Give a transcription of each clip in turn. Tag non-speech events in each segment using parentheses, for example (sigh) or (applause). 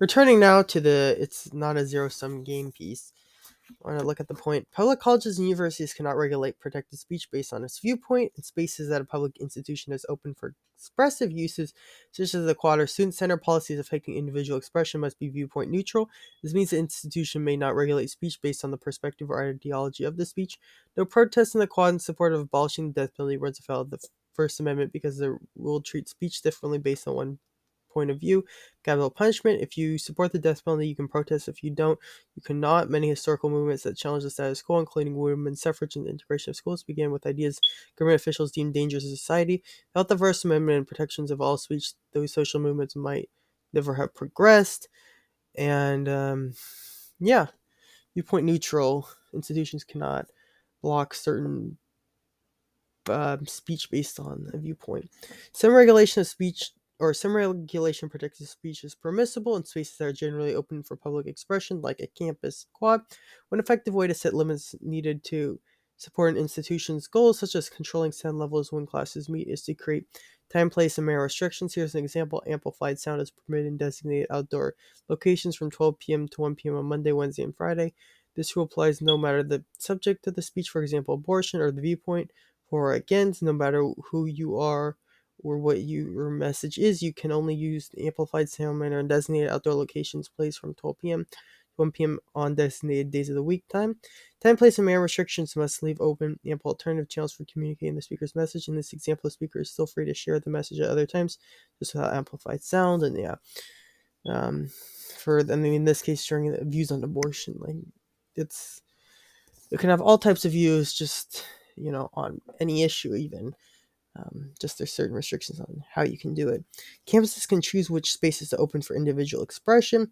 Returning now to the it's not a zero sum game piece. I want to look at the point. Public colleges and universities cannot regulate protected speech based on its viewpoint, and spaces that a public institution has open for expressive uses, such as the quad or student center policies affecting individual expression, must be viewpoint neutral. This means the institution may not regulate speech based on the perspective or ideology of the speech. No protest in the quad in support of abolishing the death penalty runs afoul of the First Amendment because the rule treats speech differently based on one point of view. Capital punishment. If you support the death penalty, you can protest. If you don't, you cannot. Many historical movements that challenge the status quo, including women's suffrage and the integration of schools, began with ideas government officials deemed dangerous to society. Without the First Amendment and protections of all speech, those social movements might never have progressed. And um, yeah, viewpoint neutral institutions cannot block certain uh, speech based on a viewpoint. Some regulation of speech or some regulation protected speech is permissible in spaces that are generally open for public expression, like a campus quad. One effective way to set limits needed to support an institution's goals, such as controlling sound levels when classes meet, is to create time, place, and manner restrictions. Here's an example amplified sound is permitted in designated outdoor locations from 12 p.m. to 1 p.m. on Monday, Wednesday, and Friday. This rule applies no matter the subject of the speech, for example, abortion, or the viewpoint, for or against, no matter who you are or what you, your message is, you can only use the amplified sound in designated outdoor locations placed from 12 p.m. to 1 p.m. on designated days of the week time. Time, place, and manner restrictions must leave open ample alternative channels for communicating the speaker's message. In this example, the speaker is still free to share the message at other times, just without amplified sound. And yeah, um, for I mean, in this case, sharing views on abortion, like it's you can have all types of views, just you know, on any issue, even. Um, just there's certain restrictions on how you can do it. Campuses can choose which spaces to open for individual expression.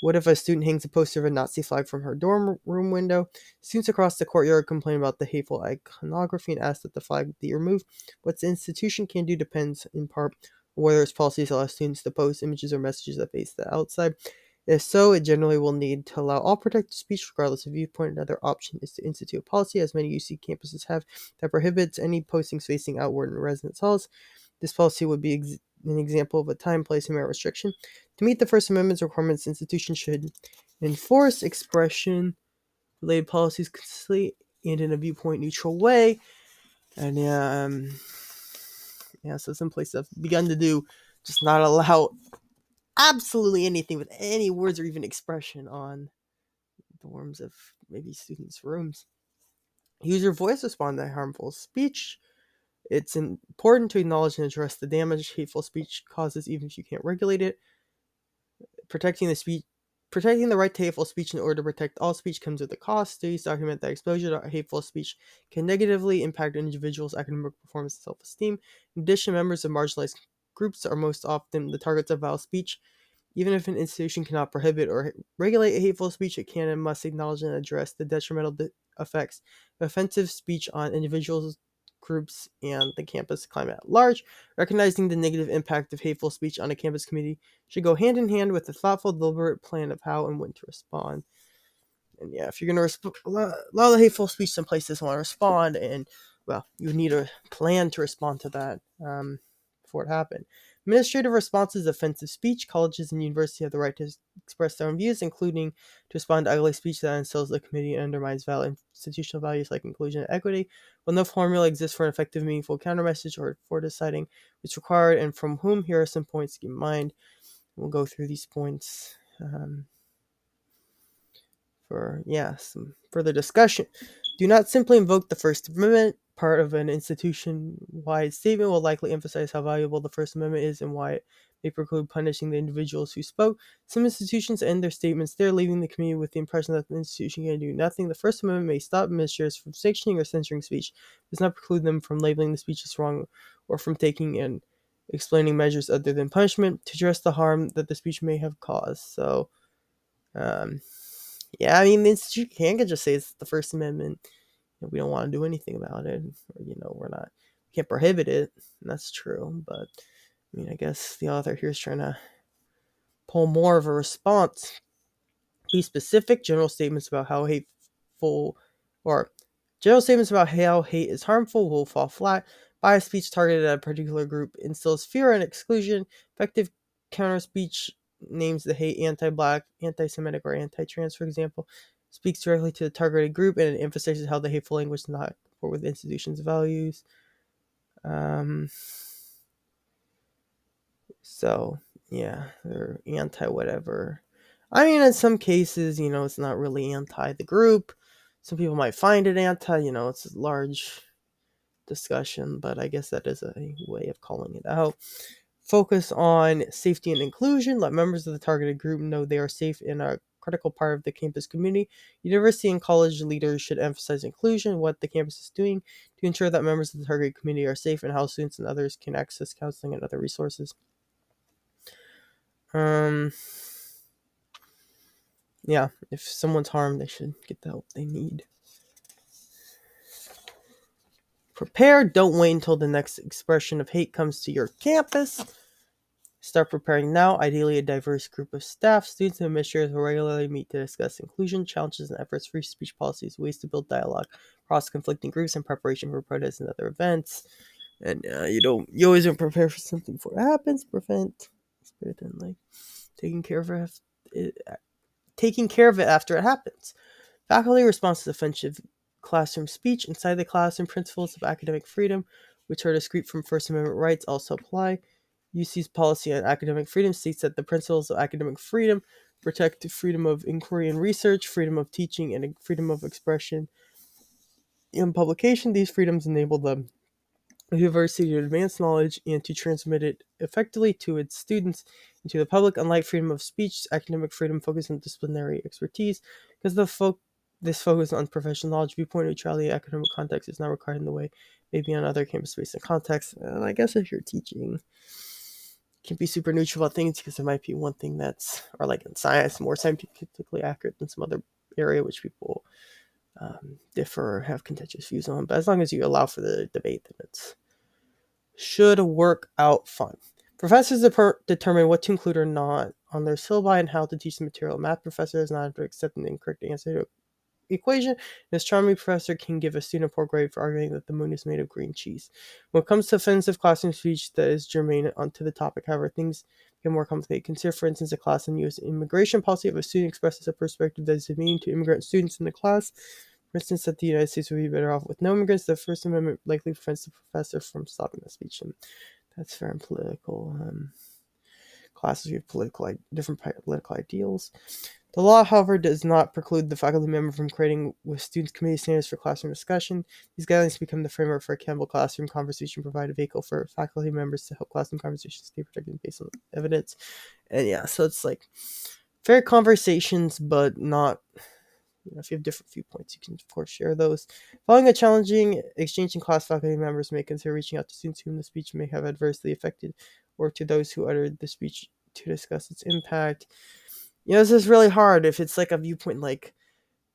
What if a student hangs a poster of a Nazi flag from her dorm room window? Students across the courtyard complain about the hateful iconography and ask that the flag be removed. What the institution can do depends in part whether its policies allow students to post images or messages that face the outside. If so, it generally will need to allow all protected speech regardless of viewpoint. Another option is to institute a policy, as many UC campuses have, that prohibits any postings facing outward in residence halls. This policy would be ex- an example of a time, place, and manner restriction. To meet the First Amendment's requirements, institutions should enforce expression related policies consistently and in a viewpoint neutral way. And um, yeah, so some places have begun to do just not allow absolutely anything with any words or even expression on dorms of maybe students' rooms. Use your voice to respond to harmful speech. It's important to acknowledge and address the damage hateful speech causes, even if you can't regulate it. Protecting the speech, protecting the right to hateful speech in order to protect all speech comes with a cost. Studies document that exposure to hateful speech can negatively impact individual's academic performance and self-esteem. In addition, members of marginalized groups are most often the targets of vile speech. Even if an institution cannot prohibit or regulate hateful speech, it can and must acknowledge and address the detrimental effects of offensive speech on individuals, groups, and the campus climate at large. Recognizing the negative impact of hateful speech on a campus community should go hand in hand with a thoughtful, deliberate plan of how and when to respond. And yeah, if you're going to respond, a lot of hateful speech, some places want to respond, and well, you need a plan to respond to that. Um, before it happened. Administrative responses offensive speech. Colleges and universities have the right to express their own views, including to respond to ugly speech that insults the committee and undermines valid institutional values like inclusion and equity. While no formula exists for an effective, meaningful countermessage or for deciding what's required and from whom, here are some points to keep in mind. We'll go through these points um, for, yeah, some further discussion. Do not simply invoke the First Amendment part of an institution wide statement will likely emphasize how valuable the First Amendment is and why it may preclude punishing the individuals who spoke. Some institutions end their statements there, leaving the community with the impression that the institution can do nothing. The First Amendment may stop administrators from sanctioning or censoring speech, but does not preclude them from labeling the speech as wrong or from taking and explaining measures other than punishment to address the harm that the speech may have caused. So, um, yeah, I mean, the institution can't just say it's the First Amendment we don't want to do anything about it or you know we're not we can't prohibit it that's true but i mean i guess the author here is trying to pull more of a response. Be specific general statements about how hateful or general statements about how hate is harmful will fall flat. Biased speech targeted at a particular group instills fear and exclusion. Effective counter speech names the hate anti-black, anti-Semitic, or anti-trans, for example, speaks directly to the targeted group and it emphasizes how the hateful language does not comport with institution's values. Um, so yeah, they're anti whatever. I mean, in some cases, you know, it's not really anti the group. Some people might find it anti, you know, it's a large discussion, but I guess that is a way of calling it out. Focus on safety and inclusion. Let members of the targeted group know they are safe in a critical part of the campus community. University and college leaders should emphasize inclusion, what the campus is doing to ensure that members of the target community are safe and how students and others can access counseling and other resources. Um, yeah, if someone's harmed, they should get the help they need. Prepare. Don't wait until the next expression of hate comes to your campus. Start preparing now. Ideally, a diverse group of staff, students, and administrators will regularly meet to discuss inclusion, challenges, and efforts, free speech policies, ways to build dialogue across conflicting groups, and preparation for protests and other events. And uh, you don't, you always to prepare for something before it happens. Prevent, it's better than like taking care of it, taking care of it after it happens. Faculty response to offensive classroom speech inside the classroom principles of academic freedom, which are discrete from First Amendment rights, also apply. UC's policy on academic freedom states that the principles of academic freedom protect freedom of inquiry and research, freedom of teaching, and freedom of expression in publication. These freedoms enable the university to advance knowledge and to transmit it effectively to its students and to the public. Unlike freedom of speech, academic freedom focuses on disciplinary expertise because the fo- this focus on professional knowledge, viewpoint neutrality, academic context is not required in the way maybe on other campus-based contexts. And I guess if you're teaching can be super neutral about things because there might be one thing that's, or like in science, more scientifically accurate than some other area which people um, differ or have contentious views on. But as long as you allow for the debate, then it's should work out fine. Professors determine what to include or not on their syllabi and how to teach the material. A math professor is not to accept an incorrect answer equation, this charming professor can give a student a poor grade for arguing that the moon is made of green cheese. When it comes to offensive classroom speech that is germane onto the topic, however, things get more complicated. Consider, for instance, a class on U.S. immigration policy if a student expresses a perspective that is demeaning to immigrant students in the class. For instance, that the United States would be better off with no immigrants, the First Amendment likely prevents the professor from stopping the speech. And that's fair and political. Um, classes with political different political ideals. The law, however, does not preclude the faculty member from creating with students committee standards for classroom discussion. These guidelines become the framework for a Campbell classroom conversation, provide a vehicle for faculty members to help classroom conversations stay protected based on evidence. And yeah, so it's like fair conversations, but not you know, if you have different viewpoints, you can of course share those. Following a challenging exchange in class, faculty members may consider reaching out to students whom the speech may have adversely affected, or to those who uttered the speech to discuss its impact you know, this is really hard if it's like a viewpoint like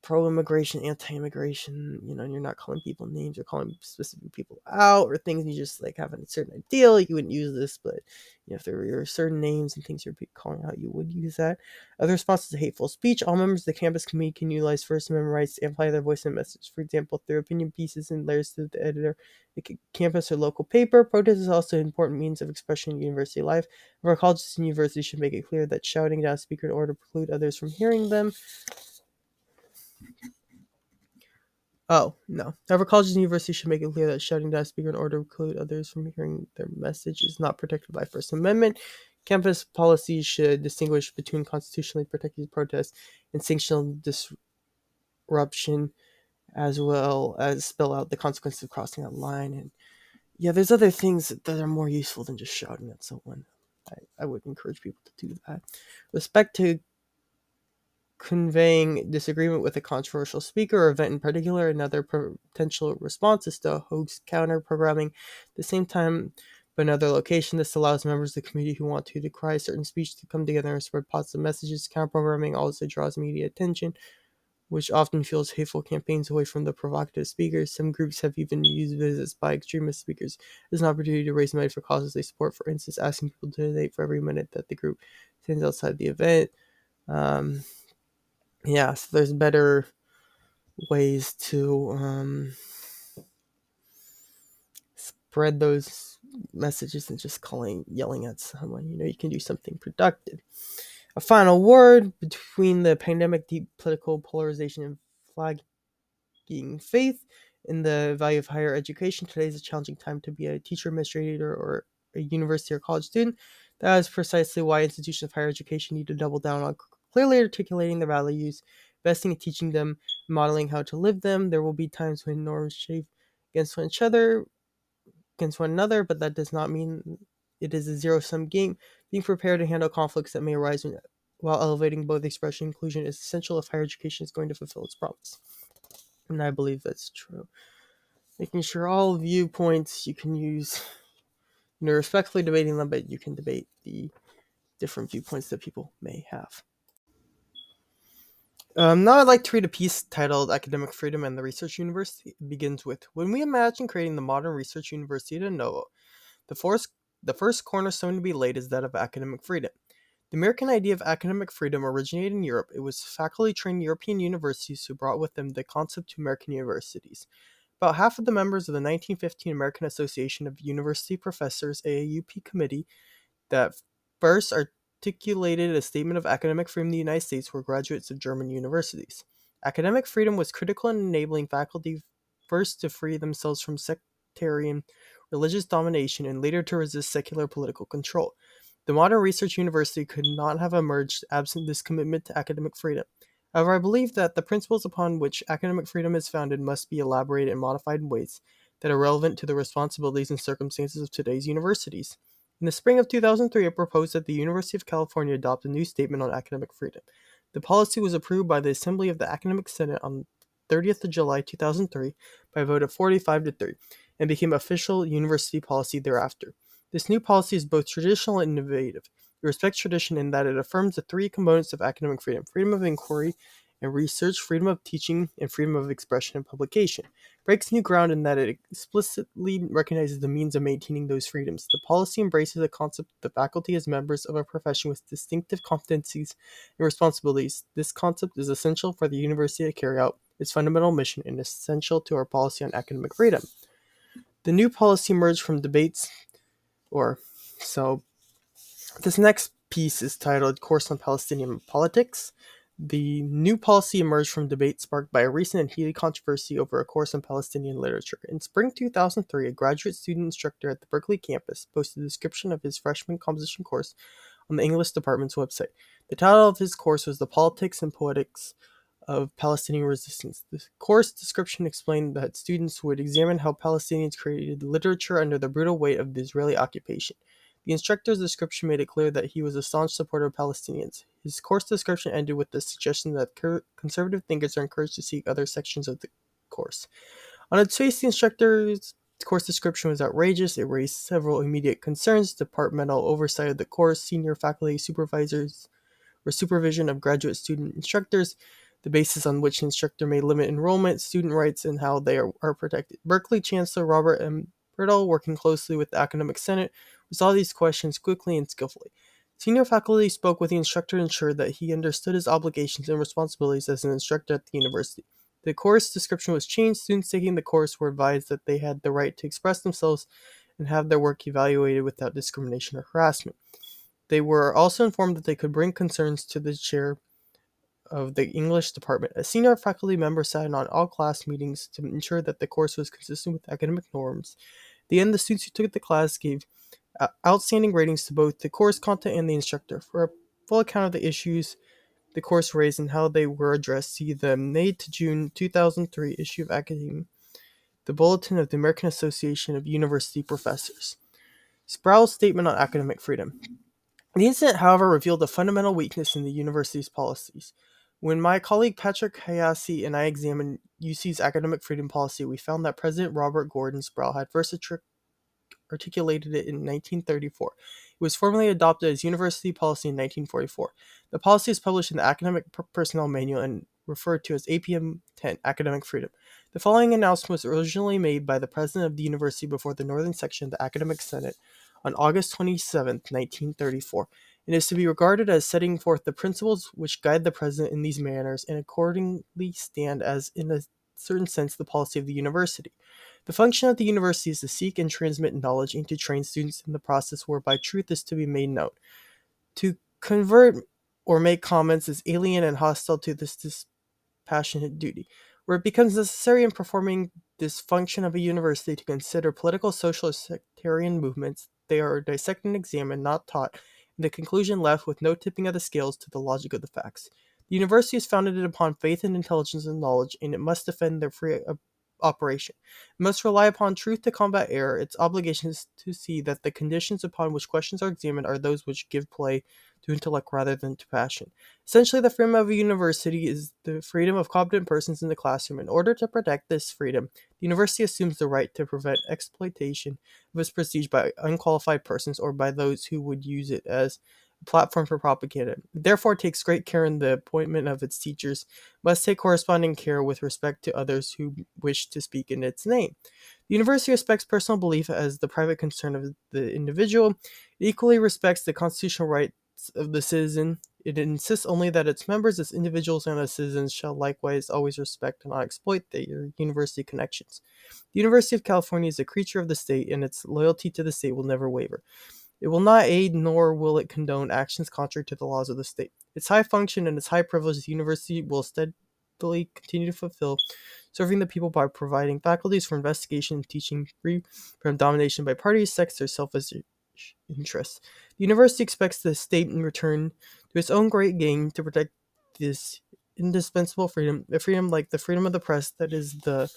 pro immigration, anti immigration, you know, and you're not calling people names you're calling specific people out or things, you just like have a certain ideal, you wouldn't use this, but you know, if there were certain names and things you're calling out, you would use that. Other responses to hateful speech, all members of the campus committee can utilize First Amendment rights to amplify their voice and message. For example, through opinion pieces and letters to the editor, the campus or local paper. Protest is also an important means of expression in university life. Our colleges and universities should make it clear that shouting down a speaker in order to preclude others from hearing them Oh, no. However, colleges and universities should make it clear that shouting down a speaker in order to preclude others from hearing their message is not protected by First Amendment. Campus policies should distinguish between constitutionally protected protests and sanctional disruption, as well as spell out the consequences of crossing that line. And yeah, there's other things that are more useful than just shouting at someone. I, I would encourage people to do that. Respect to conveying disagreement with a controversial speaker or event in particular. Another potential response is to host counter programming at the same time but another location. This allows members of the community who want to decry certain speech to come together and spread positive messages. Counter programming also draws media attention, which often fuels hateful campaigns away from the provocative speakers. Some groups have even used visits by extremist speakers as an opportunity to raise money for causes they support. For instance, asking people to donate for every minute that the group stands outside the event. Um, yeah, so there's better ways to um, spread those messages than just calling, yelling at someone. You know, you can do something productive. A final word between the pandemic, deep political polarization, and flagging faith in the value of higher education. Today is a challenging time to be a teacher, administrator, or a university or college student. That is precisely why institutions of higher education need to double down on clearly articulating their values, investing in teaching them, modeling how to live them. There will be times when norms shave against each other, against one another, but that does not mean it is a zero sum game. Being prepared to handle conflicts that may arise while elevating both expression and inclusion is essential if higher education is going to fulfill its promise. And I believe that's true. Making sure all viewpoints you can use, you know, respectfully debating them, but you can debate the different viewpoints that people may have. Um, now I'd like to read a piece titled Academic Freedom and the Research University. It begins with When we imagine creating the modern research university de novo, the first, the first cornerstone to be laid is that of academic freedom. The American idea of academic freedom originated in Europe. It was faculty trained European universities who brought with them the concept to American universities. About half of the members of the 1915 American Association of University Professors AAUP committee that first articulated a statement of academic freedom in the United States were graduates of German universities. Academic freedom was critical in enabling faculty first to free themselves from sectarian religious domination and later to resist secular political control. The modern research university could not have emerged absent this commitment to academic freedom. However, I believe that the principles upon which academic freedom is founded must be elaborated and modified in ways that are relevant to the responsibilities and circumstances of today's universities. In the spring of 2003, it proposed that the University of California adopt a new statement on academic freedom. The policy was approved by the Assembly of the Academic Senate on 30th of July 2003 by a vote of 45 to 3 and became official university policy thereafter. This new policy is both traditional and innovative. It respects tradition in that it affirms the three components of academic freedom freedom of inquiry and research, freedom of teaching, and freedom of expression and publication. Breaks new ground in that it explicitly recognizes the means of maintaining those freedoms. The policy embraces the concept that the faculty as members of a profession with distinctive competencies and responsibilities. This concept is essential for the university to carry out its fundamental mission and essential to our policy on academic freedom. The new policy emerged from debates or so this next piece is titled Course on Palestinian Politics. The new policy emerged from debate sparked by a recent and heated controversy over a course on Palestinian literature. In spring 2003, a graduate student instructor at the Berkeley campus posted a description of his freshman composition course on the English department's website. The title of his course was The Politics and Poetics of Palestinian resistance. The course description explained that students would examine how Palestinians created literature under the brutal weight of the Israeli occupation. The instructor's description made it clear that he was a staunch supporter of Palestinians. His course description ended with the suggestion that conservative thinkers are encouraged to seek other sections of the course. On its face, the instructor's course description was outrageous. It raised several immediate concerns departmental oversight of the course, senior faculty supervisors, or supervision of graduate student instructors, the basis on which instructor may limit enrollment, student rights, and how they are, are protected. Berkeley Chancellor Robert M. Berdahl, working closely with the Academic Senate, resolved these questions quickly and skillfully. Senior faculty spoke with the instructor to ensure that he understood his obligations and responsibilities as an instructor at the university. The course description was changed. Students taking the course were advised that they had the right to express themselves and have their work evaluated without discrimination or harassment. They were also informed that they could bring concerns to the chair of the English department. A senior faculty member sat in on all class meetings to ensure that the course was consistent with academic norms. At the end, the students who took the class gave outstanding ratings to both the course content and the instructor. For a full account of the issues the course raised and how they were addressed, see the May to June 2003 issue of Academe, the Bulletin of the American Association of University Professors. Sproul's statement on academic freedom. The incident, however, revealed a fundamental weakness in the university's policies. When my colleague Patrick Hayashi and I examined UC's academic freedom policy, we found that President Robert Gordon Sproul had first articulated it in 1934. It was formally adopted as university policy in 1944. The policy is published in the Academic Personnel Manual and referred to as APM 10, Academic Freedom. The following announcement was originally made by the president of the university before the Northern Section of the Academic Senate on August 27, 1934 and is to be regarded as setting forth the principles which guide the president in these manners and accordingly stand as, in a certain sense, the policy of the university. The function of the university is to seek and transmit knowledge and to train students in the process whereby truth is to be made known. To convert or make comments is alien and hostile to this dispassionate duty, where it becomes necessary in performing this function of a university to consider political, social, sectarian movements. They are dissected and examined, not taught, and the conclusion left with no tipping of the scales to the logic of the facts. The university is founded upon faith and intelligence and knowledge, and it must defend their free operation. It must rely upon truth to combat error. Its obligation is to see that the conditions upon which questions are examined are those which give play to intellect rather than to passion. Essentially, the freedom of a university is the freedom of competent persons in the classroom. In order to protect this freedom, the university assumes the right to prevent exploitation of its prestige by unqualified persons or by those who would use it as platform for propaganda. Therefore, takes great care in the appointment of its teachers, must take corresponding care with respect to others who wish to speak in its name. The university respects personal belief as the private concern of the individual. It equally respects the constitutional rights of the citizen. It insists only that its members, as individuals and as citizens, shall likewise always respect and not exploit their university connections. The University of California is a creature of the state, and its loyalty to the state will never waver. It will not aid nor will it condone actions contrary to the laws of the state. Its high function and its high privilege, the university will steadily continue to fulfill, serving the people by providing faculties for investigation and teaching free from domination by parties, sects, or selfish interests. The university expects the state in return to its own great gain to protect this indispensable freedom, a freedom like the freedom of the press that is the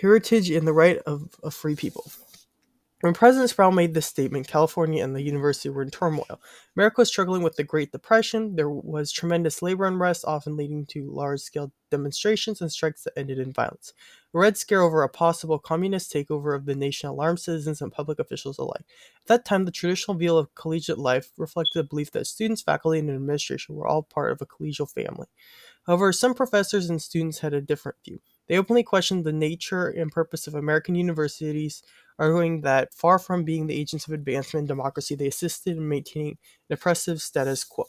heritage and the right of a free people. When President Sproul made this statement, California and the university were in turmoil. America was struggling with the Great Depression. There was tremendous labor unrest, often leading to large scale demonstrations and strikes that ended in violence. A red scare over a possible communist takeover of the nation alarmed citizens and public officials alike. At that time, the traditional view of collegiate life reflected the belief that students, faculty, and administration were all part of a collegial family. However, some professors and students had a different view. They openly questioned the nature and purpose of American universities, arguing that far from being the agents of advancement and democracy, they assisted in maintaining an oppressive status quo.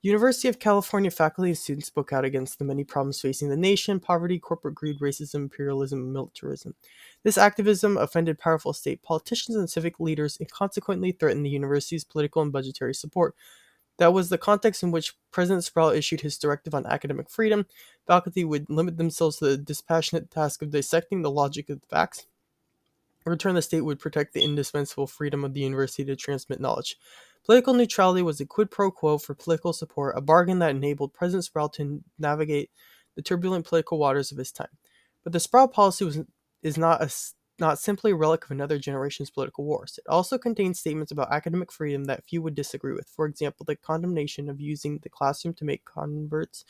University of California faculty and students spoke out against the many problems facing the nation poverty, corporate greed, racism, imperialism, and militarism. This activism offended powerful state politicians and civic leaders and consequently threatened the university's political and budgetary support. That was the context in which President Sproul issued his directive on academic freedom. Faculty would limit themselves to the dispassionate task of dissecting the logic of the facts. In return, the state would protect the indispensable freedom of the university to transmit knowledge. Political neutrality was a quid pro quo for political support, a bargain that enabled President Sproul to navigate the turbulent political waters of his time. But the Sproul policy was, is not a not simply a relic of another generation's political wars. It also contains statements about academic freedom that few would disagree with. For example, the condemnation of using the classroom to make converts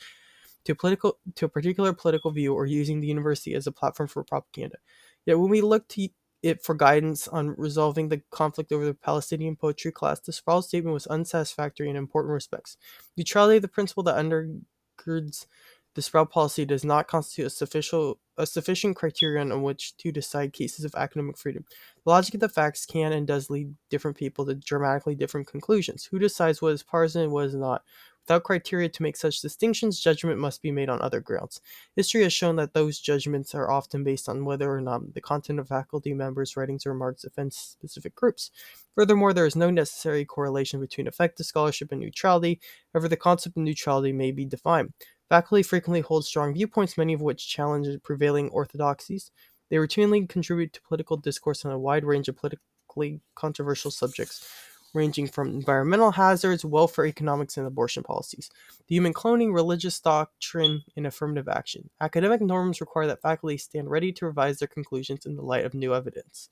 to political to a particular political view or using the university as a platform for propaganda. Yet when we look to it for guidance on resolving the conflict over the Palestinian poetry class, the Sproul statement was unsatisfactory in important respects. Neutrality, the principle that undergirds the Sproul policy does not constitute a sufficient, a sufficient criterion on which to decide cases of academic freedom. The logic of the facts can and does lead different people to dramatically different conclusions. Who decides what is partisan and what is not? Without criteria to make such distinctions, judgment must be made on other grounds. History has shown that those judgments are often based on whether or not the content of faculty members' writings or remarks offends specific groups. Furthermore, there is no necessary correlation between effective scholarship and neutrality, however, the concept of neutrality may be defined. Faculty frequently hold strong viewpoints, many of which challenge prevailing orthodoxies. They routinely contribute to political discourse on a wide range of politically controversial subjects, ranging from environmental hazards, welfare economics, and abortion policies, the human cloning, religious doctrine, and affirmative action. Academic norms require that faculty stand ready to revise their conclusions in the light of new evidence.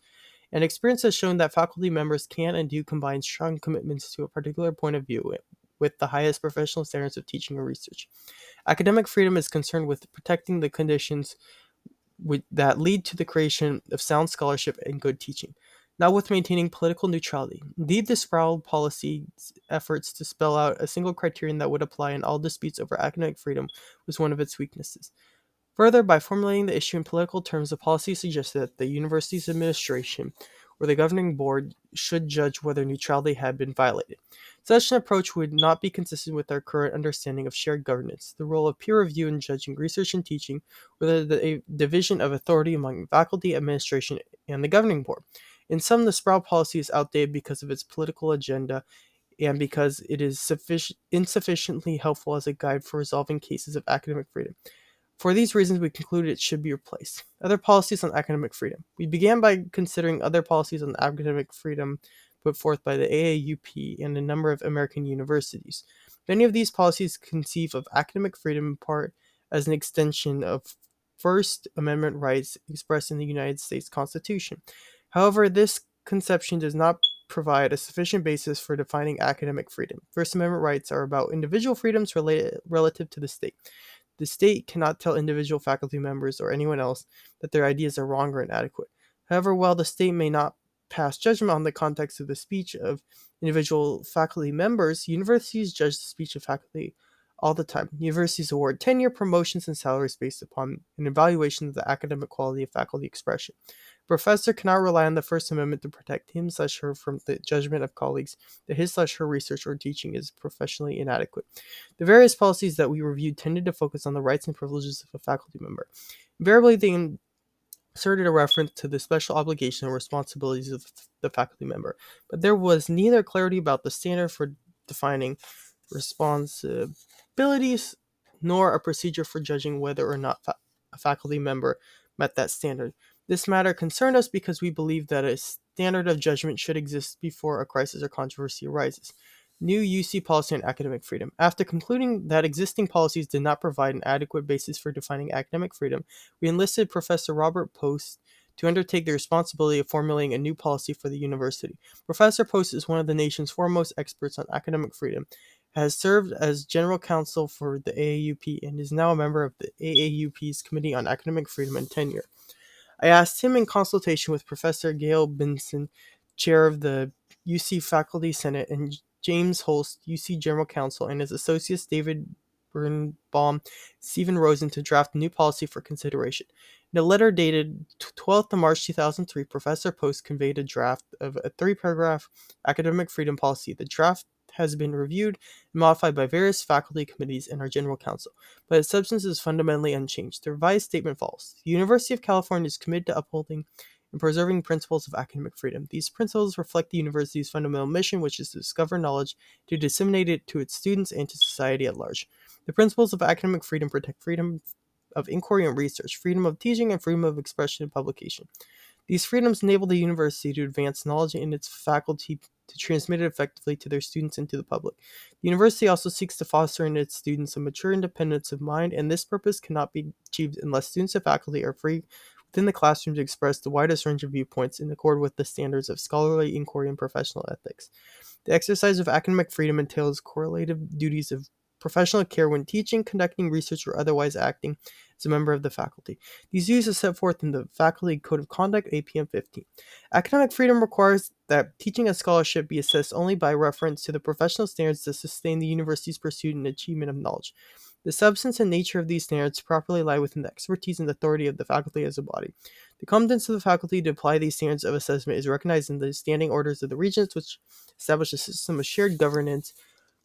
And experience has shown that faculty members can and do combine strong commitments to a particular point of view with the highest professional standards of teaching or research. Academic freedom is concerned with protecting the conditions that lead to the creation of sound scholarship and good teaching, not with maintaining political neutrality. Indeed, this Sproul policy's efforts to spell out a single criterion that would apply in all disputes over academic freedom was one of its weaknesses. Further, by formulating the issue in political terms, the policy suggested that the university's administration or the governing board should judge whether neutrality had been violated. Such an approach would not be consistent with our current understanding of shared governance, the role of peer review in judging research and teaching, or the division of authority among faculty, administration, and the governing board. In sum, the Sproul policy is outdated because of its political agenda and because it is sufficient, insufficiently helpful as a guide for resolving cases of academic freedom. For these reasons, we concluded it should be replaced. Other policies on academic freedom. We began by considering other policies on academic freedom put forth by the AAUP and a number of American universities. Many of these policies conceive of academic freedom in part as an extension of First Amendment rights expressed in the United States Constitution. However, this conception does not provide a sufficient basis for defining academic freedom. First Amendment rights are about individual freedoms related, relative to the state. The state cannot tell individual faculty members or anyone else that their ideas are wrong or inadequate. However, while the state may not pass judgment on the context of the speech of individual faculty members, universities judge the speech of faculty all the time. Universities award tenure, promotions, and salaries based upon an evaluation of the academic quality of faculty expression. A professor cannot rely on the First Amendment to protect him slash her from the judgment of colleagues that his slash her research or teaching is professionally inadequate. The various policies that we reviewed tended to focus on the rights and privileges of a faculty member. Invariably, they inserted a reference to the special obligation and responsibilities of the faculty member, but there was neither clarity about the standard for defining responsibilities nor a procedure for judging whether or not fa- a faculty member met that standard. This matter concerned us because we believe that a standard of judgment should exist before a crisis or controversy arises. New UC policy on academic freedom. After concluding that existing policies did not provide an adequate basis for defining academic freedom, we enlisted Professor Robert Post to undertake the responsibility of formulating a new policy for the university. Professor Post is one of the nation's foremost experts on academic freedom, has served as general counsel for the AAUP, and is now a member of the AAUP's Committee on Academic Freedom and Tenure. I asked him in consultation with Professor Gail Benson, chair of the UC Faculty Senate, and James Holst, UC General Counsel, and his associates David Birnbaum, Stephen Rosen to draft a new policy for consideration. In a letter dated 12th of March 2003, Professor Post conveyed a draft of a three paragraph academic freedom policy. The draft has been reviewed and modified by various faculty committees and our general counsel, but its substance is fundamentally unchanged. The revised statement follows The University of California is committed to upholding and preserving principles of academic freedom. These principles reflect the university's fundamental mission, which is to discover knowledge, to disseminate it to its students and to society at large. The principles of academic freedom protect freedom of inquiry and research, freedom of teaching, and freedom of expression and publication. These freedoms enable the university to advance knowledge in its faculty to transmit it effectively to their students and to the public. The university also seeks to foster in its students a mature independence of mind, and this purpose cannot be achieved unless students and faculty are free within the classroom to express the widest range of viewpoints in accord with the standards of scholarly inquiry and professional ethics. The exercise of academic freedom entails correlative duties of professional care when teaching, conducting research, or otherwise acting as a member of the faculty. These duties are set forth in the Faculty Code of Conduct, APM 15. Academic freedom requires that teaching and scholarship be assessed only by reference to the professional standards that sustain the university's pursuit and achievement of knowledge. The substance and nature of these standards properly lie within the expertise and authority of the faculty as a body. The competence of the faculty to apply these standards of assessment is recognized in the standing orders of the regents, which establish a system of shared governance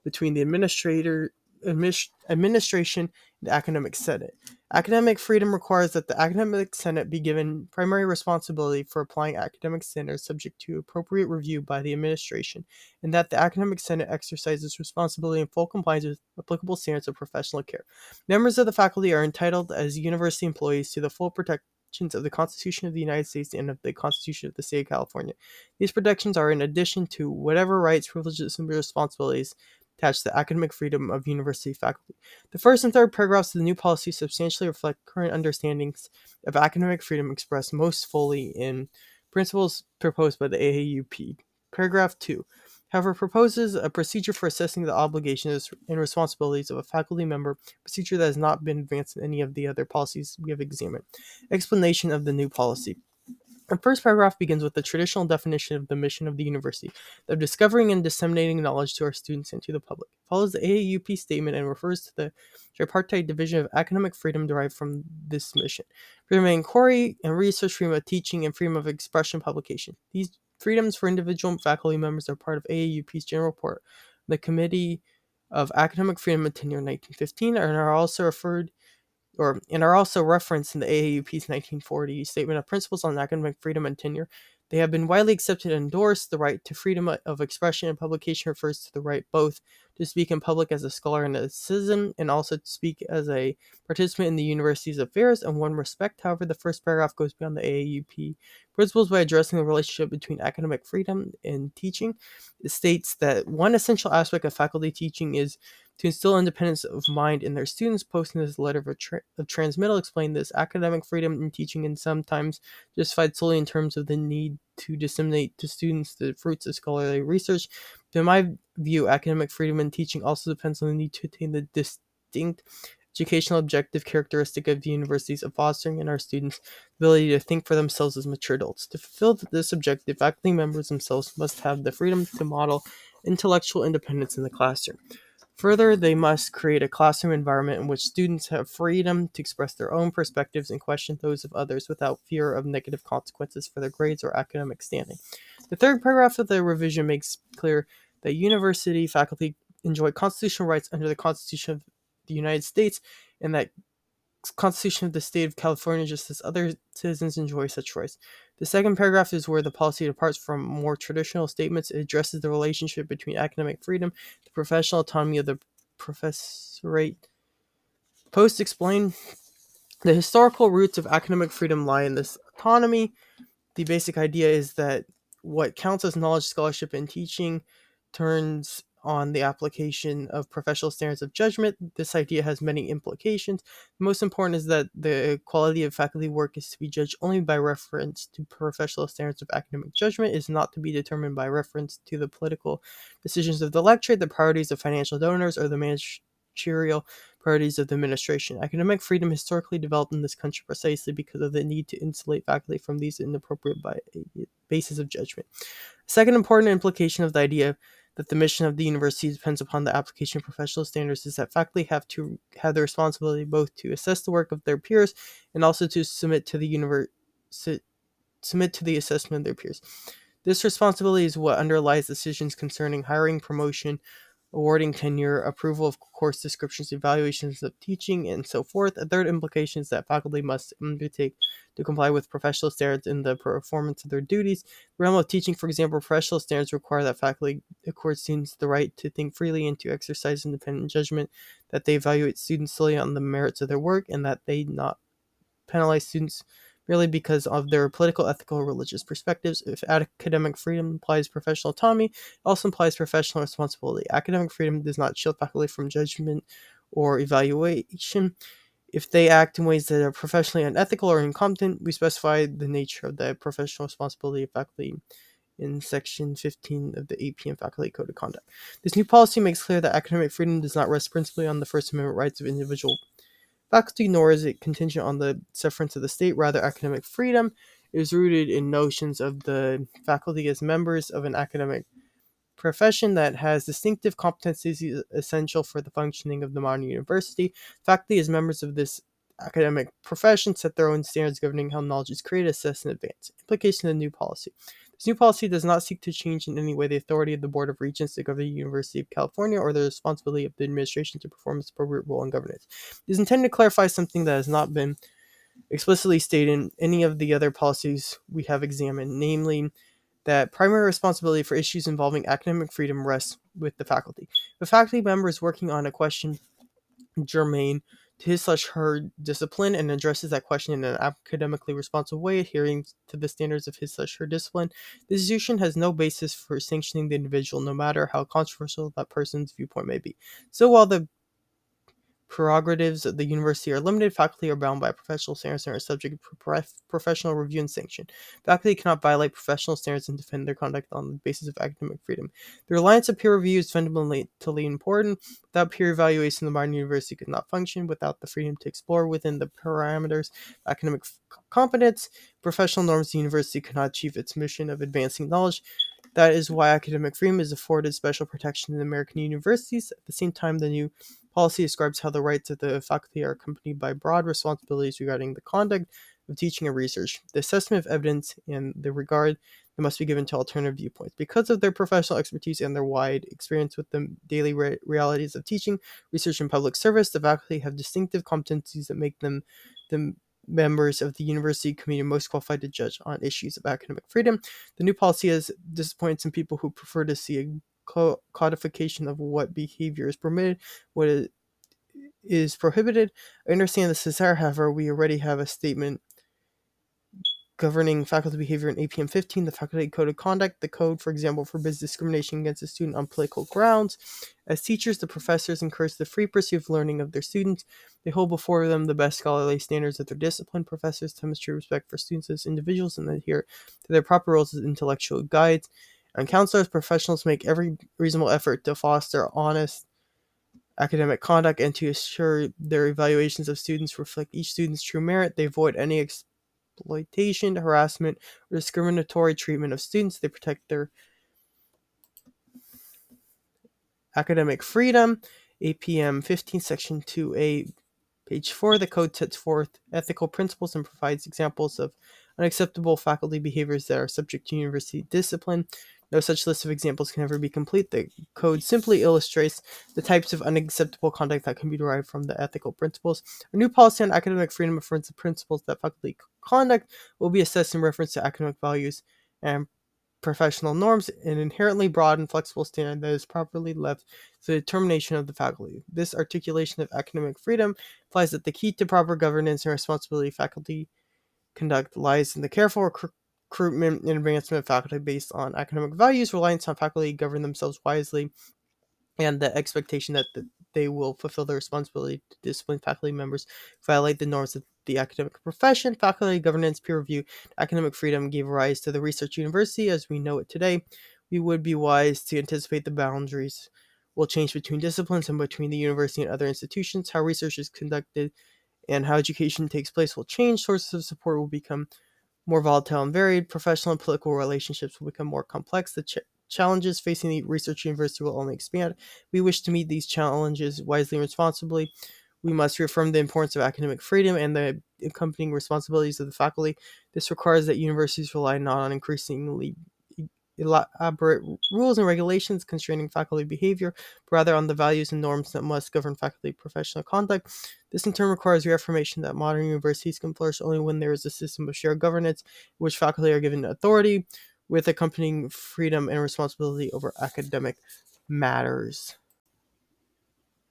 between the administrator administration and the academic senate. Academic freedom requires that the academic senate be given primary responsibility for applying academic standards subject to appropriate review by the administration, and that the academic senate exercises responsibility in full compliance with applicable standards of professional care. Members of the faculty are entitled as university employees to the full protections of the Constitution of the United States and of the Constitution of the State of California. These protections are in addition to whatever rights, privileges, and responsibilities attached to the academic freedom of university faculty. The first and third paragraphs of the new policy substantially reflect current understandings of academic freedom expressed most fully in principles proposed by the AAUP. Paragraph 2 however, proposes a procedure for assessing the obligations and responsibilities of a faculty member, procedure that has not been advanced in any of the other policies we have examined. Explanation of the new policy. The first paragraph begins with the traditional definition of the mission of the university, of discovering and disseminating knowledge to our students and to the public. It follows the AAUP statement and refers to the tripartite division of academic freedom derived from this mission. Freedom of inquiry and research, freedom of teaching, and freedom of expression publication. These freedoms for individual faculty members are part of AAUP's general report, the Committee of Academic Freedom and Tenure in 1915, and are also referred or and are also referenced in the AAUP's 1940 Statement of Principles on Academic Freedom and Tenure. They have been widely accepted and endorsed. The right to freedom uh, of expression and publication refers to the right both to speak in public as a scholar and a citizen, and also to speak as a participant in the university's affairs in one respect. However, the first paragraph goes beyond the AAUP principles by addressing the relationship between academic freedom and teaching. It states that one essential aspect of faculty teaching is to instill independence of mind in their students. Posting this letter of, tra- of transmittal explained this academic freedom in teaching and sometimes justified solely in terms of the need to disseminate to students the fruits of scholarly research. But in my view, academic freedom in teaching also depends on the need to attain the distinct educational objective characteristic of the universities of fostering in our students the ability to think for themselves as mature adults. To fulfill this objective, faculty members themselves must have the freedom to model intellectual independence in the classroom. Further, they must create a classroom environment in which students have freedom to express their own perspectives and question those of others without fear of negative consequences for their grades or academic standing. The third paragraph of the revision makes clear that university faculty enjoy constitutional rights under the Constitution of the United States and that Constitution of the State of California, just as other citizens enjoy such rights. The second paragraph is where the policy departs from more traditional statements. It addresses the relationship between academic freedom, the professional autonomy of the professorate. Post explain the historical roots of academic freedom lie in this autonomy. The basic idea is that what counts as knowledge, scholarship, and teaching turns on the application of professional standards of judgment. This idea has many implications. The most important is that the quality of faculty work is to be judged only by reference to professional standards of academic judgment, is not to be determined by reference to the political decisions of the lecturer, the priorities of financial donors, or the managerial priorities of the administration. Academic freedom historically developed in this country precisely because of the need to insulate faculty from these inappropriate bases of judgment. second important implication of the idea that the mission of the university depends upon the application of professional standards is that faculty have to have the responsibility both to assess the work of their peers and also to submit to the university submit to the assessment of their peers. This responsibility is what underlies decisions concerning hiring, promotion, awarding tenure, approval of course descriptions, evaluations of teaching, and so forth. A third implication is that faculty must undertake to comply with professional standards in the performance of their duties. The realm of teaching, for example, professional standards require that faculty accord students the right to think freely and to exercise independent judgment, that they evaluate students solely on the merits of their work, and that they not penalize students merely because of their political, ethical, religious perspectives. If academic freedom implies professional autonomy, it also implies professional responsibility. Academic freedom does not shield faculty from judgment or evaluation. If they act in ways that are professionally unethical or incompetent, we specify the nature of the professional responsibility of faculty in section 15 of the APM Faculty Code of Conduct. This new policy makes clear that academic freedom does not rest principally on the First Amendment rights of individual faculty, nor is it contingent on the sufferance of the state. Rather, academic freedom is rooted in notions of the faculty as members of an academic profession that has distinctive competencies essential for the functioning of the modern university. Faculty, as members of this academic profession, set their own standards governing how knowledge is created, assessed, and advanced. Implication of the new policy. This new policy does not seek to change in any way the authority of the Board of Regents to govern the University of California or the responsibility of the administration to perform its appropriate role in governance. It is intended to clarify something that has not been explicitly stated in any of the other policies we have examined, namely that primary responsibility for issues involving academic freedom rests with the faculty. The faculty member is working on a question germane his slash her discipline and addresses that question in an academically responsible way, adhering to the standards of his slash her discipline. The institution has no basis for sanctioning the individual, no matter how controversial that person's viewpoint may be. So while the prerogatives of the university are limited. Faculty are bound by professional standards and are subject to professional review and sanction. Faculty cannot violate professional standards and defend their conduct on the basis of academic freedom. The reliance of peer review is fundamentally important. Without peer evaluation, the modern university could not function. Without the freedom to explore within the parameters of academic competence, professional norms, the university could not achieve its mission of advancing knowledge. That is why academic freedom is afforded special protection in American universities. At the same time, the new policy describes how the rights of the faculty are accompanied by broad responsibilities regarding the conduct of teaching and research, the assessment of evidence, and the regard that must be given to alternative viewpoints. Because of their professional expertise and their wide experience with the daily re- realities of teaching, research, and public service, the faculty have distinctive competencies that make them the members of the university community most qualified to judge on issues of academic freedom. The new policy has disappointed some people who prefer to see a codification of what behavior is permitted, what is prohibited. I understand this desire, however, we already have a statement governing faculty behavior in APM 15, the Faculty Code of Conduct. The code, for example, forbids discrimination against a student on political grounds. As teachers, the professors encourage the free pursuit of learning of their students. They hold before them the best scholarly standards of their discipline. Professors demonstrate respect for students as individuals and adhere to their proper roles as intellectual guides. And counselors, professionals make every reasonable effort to foster honest academic conduct and to assure their evaluations of students reflect each student's true merit. They avoid any exploitation, harassment, or discriminatory treatment of students. They protect their academic freedom. APM 15, Section 2A, page 4. The code sets forth ethical principles and provides examples of unacceptable faculty behaviors that are subject to university discipline. No such list of examples can ever be complete. The code simply illustrates the types of unacceptable conduct that can be derived from the ethical principles. A new policy on academic freedom affirms the principles that faculty conduct will be assessed in reference to academic values and professional norms, an inherently broad and flexible standard that is properly left to the determination of the faculty. This articulation of academic freedom implies that the key to proper governance and responsibility faculty conduct lies in the careful recruitment and advancement of faculty based on academic values, reliance on faculty govern themselves wisely, and the expectation that the, they will fulfill their responsibility to discipline faculty members violate the norms of the academic profession. Faculty governance, peer review, academic freedom gave rise to the research university as we know it today. We would be wise to anticipate the boundaries will change between disciplines and between the university and other institutions. How research is conducted and how education takes place will change. Sources of support will become more volatile and varied, professional and political relationships will become more complex. The ch- challenges facing the research university will only expand. We wish to meet these challenges wisely and responsibly. We must reaffirm the importance of academic freedom and the accompanying responsibilities of the faculty. This requires that universities rely not on increasingly elaborate rules and regulations constraining faculty behavior, but rather on the values and norms that must govern faculty professional conduct. This in turn requires reaffirmation that modern universities can flourish only when there is a system of shared governance which faculty are given authority with accompanying freedom and responsibility over academic matters.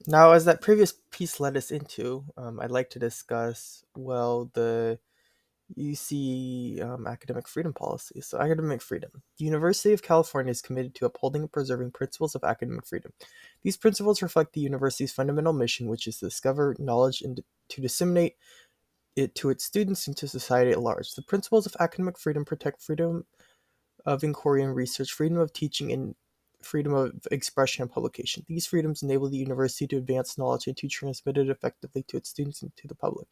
Now, as that previous piece led us into, um, I'd like to discuss, well, the UC um, academic freedom policy. So, academic freedom. The University of California is committed to upholding and preserving principles of academic freedom. These principles reflect the university's fundamental mission, which is to discover knowledge and to disseminate it to its students and to society at large. The principles of academic freedom protect freedom of inquiry and research, freedom of teaching, and freedom of expression and publication. These freedoms enable the university to advance knowledge and to transmit it effectively to its students and to the public.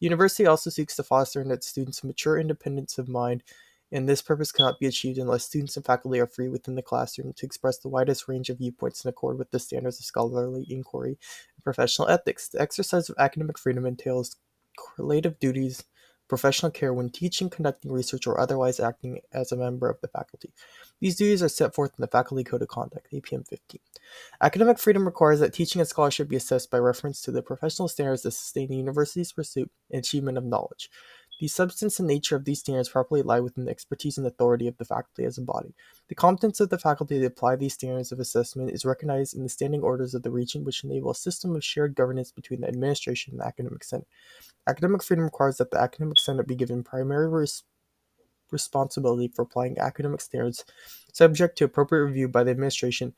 The university also seeks to foster in its students mature independence of mind, and this purpose cannot be achieved unless students and faculty are free within the classroom to express the widest range of viewpoints in accord with the standards of scholarly inquiry and professional ethics. The exercise of academic freedom entails correlative duties professional care when teaching, conducting research, or otherwise acting as a member of the faculty. These duties are set forth in the Faculty Code of Conduct, APM 15. Academic freedom requires that teaching and scholarship be assessed by reference to the professional standards that sustain the university's pursuit and achievement of knowledge. The substance and nature of these standards properly lie within the expertise and authority of the faculty as a body. The competence of the faculty to apply these standards of assessment is recognized in the standing orders of the region, which enable a system of shared governance between the administration and the academic senate. Academic freedom requires that the academic senate be given primary res- responsibility for applying academic standards, subject to appropriate review by the administration,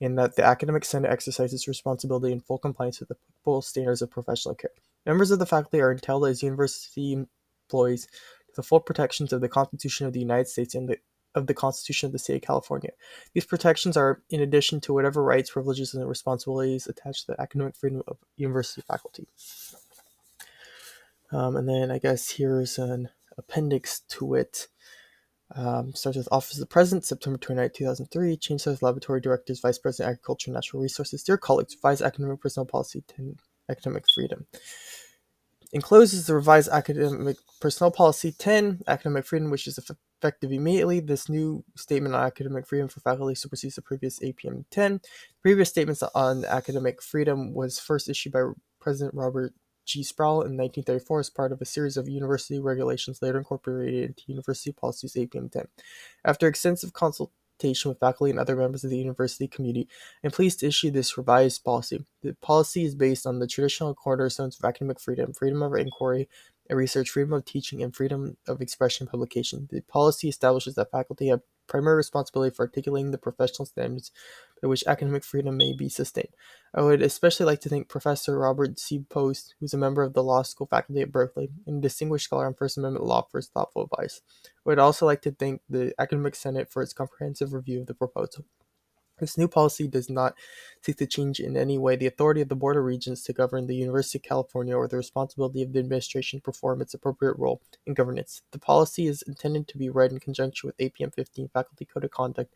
and that the academic senate exercises responsibility in full compliance with the full standards of professional care. Members of the faculty are entitled as university employees to the full protections of the Constitution of the United States and the, of the Constitution of the State of California. These protections are in addition to whatever rights, privileges, and responsibilities attached to the academic freedom of university faculty. Um, and then I guess here's an appendix to it. Um, starts with Office of the President, September 29, 2003. Change size Laboratory Directors, Vice President, Agriculture and Natural Resources. Dear colleagues, revise academic personnel policy 10, academic freedom. Encloses the revised academic personnel policy 10, academic freedom, which is effective immediately. This new statement on academic freedom for faculty supersedes the previous APM 10. previous statements on academic freedom was first issued by President Robert G. Sproul in 1934 as part of a series of university regulations later incorporated into University Policies APM 10. After extensive consultation with faculty and other members of the university community, I'm pleased to issue this revised policy. The policy is based on the traditional cornerstones of academic freedom, freedom of inquiry and research, freedom of teaching, and freedom of expression and publication. The policy establishes that faculty have primary responsibility for articulating the professional standards by which academic freedom may be sustained. I would especially like to thank Professor Robert C. Post, who's a member of the law school faculty at Berkeley and a distinguished scholar on First Amendment law, for his thoughtful advice. I would also like to thank the Academic Senate for its comprehensive review of the proposal. This new policy does not seek to change in any way the authority of the Board of Regents to govern the University of California or the responsibility of the administration to perform its appropriate role in governance. The policy is intended to be read in conjunction with APM 15 Faculty Code of Conduct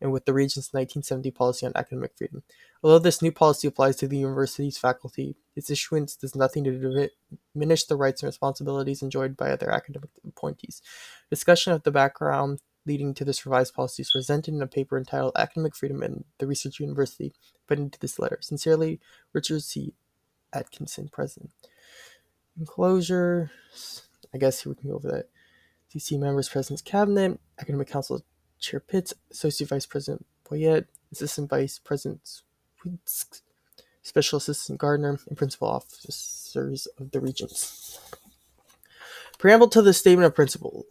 and with the Regents' 1970 policy on academic freedom. Although this new policy applies to the university's faculty, its issuance does nothing to diminish the rights and responsibilities enjoyed by other academic appointees. Discussion of the background leading to this revised policy is presented in a paper entitled Academic Freedom in the Research University, put into this letter. Sincerely, Richard C. Atkinson, President. Enclosure, I guess we can go over that. DC members, President's Cabinet, Academic Council Chair Pitts, Associate Vice President Boyette, Assistant Vice President Special Assistant Gardner, and Principal Officers of the Regents. Preamble to the Statement of Principles.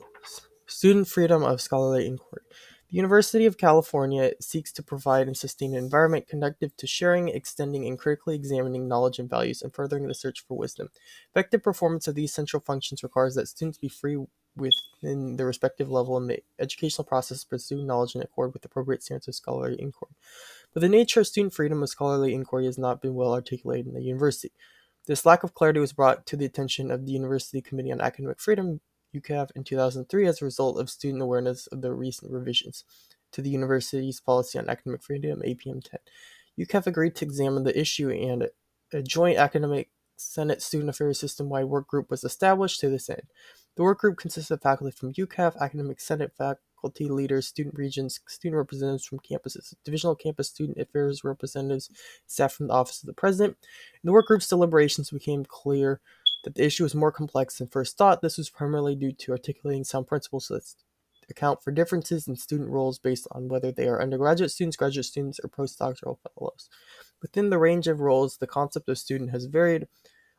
Student freedom of scholarly inquiry. The University of California seeks to provide and sustain an environment conducive to sharing, extending, and critically examining knowledge and values and furthering the search for wisdom. Effective performance of these central functions requires that students be free within their respective level in the educational process to pursue knowledge in accord with appropriate standards of scholarly inquiry. But the nature of student freedom of scholarly inquiry has not been well articulated in the university. This lack of clarity was brought to the attention of the University Committee on Academic Freedom UCAF in 2003 as a result of student awareness of the recent revisions to the university's policy on academic freedom, APM 10. UCAF agreed to examine the issue, and a joint academic Senate Student Affairs system wide work group was established to this end. The work group consists of faculty from UCAF, academic Senate faculty leaders, student regents, student representatives from campuses, divisional campus student affairs representatives, staff from the Office of the President. The work group's deliberations became clear that the issue was more complex than first thought. This was primarily due to articulating sound principles that account for differences in student roles based on whether they are undergraduate students, graduate students, or postdoctoral fellows. Within the range of roles, the concept of student has varied.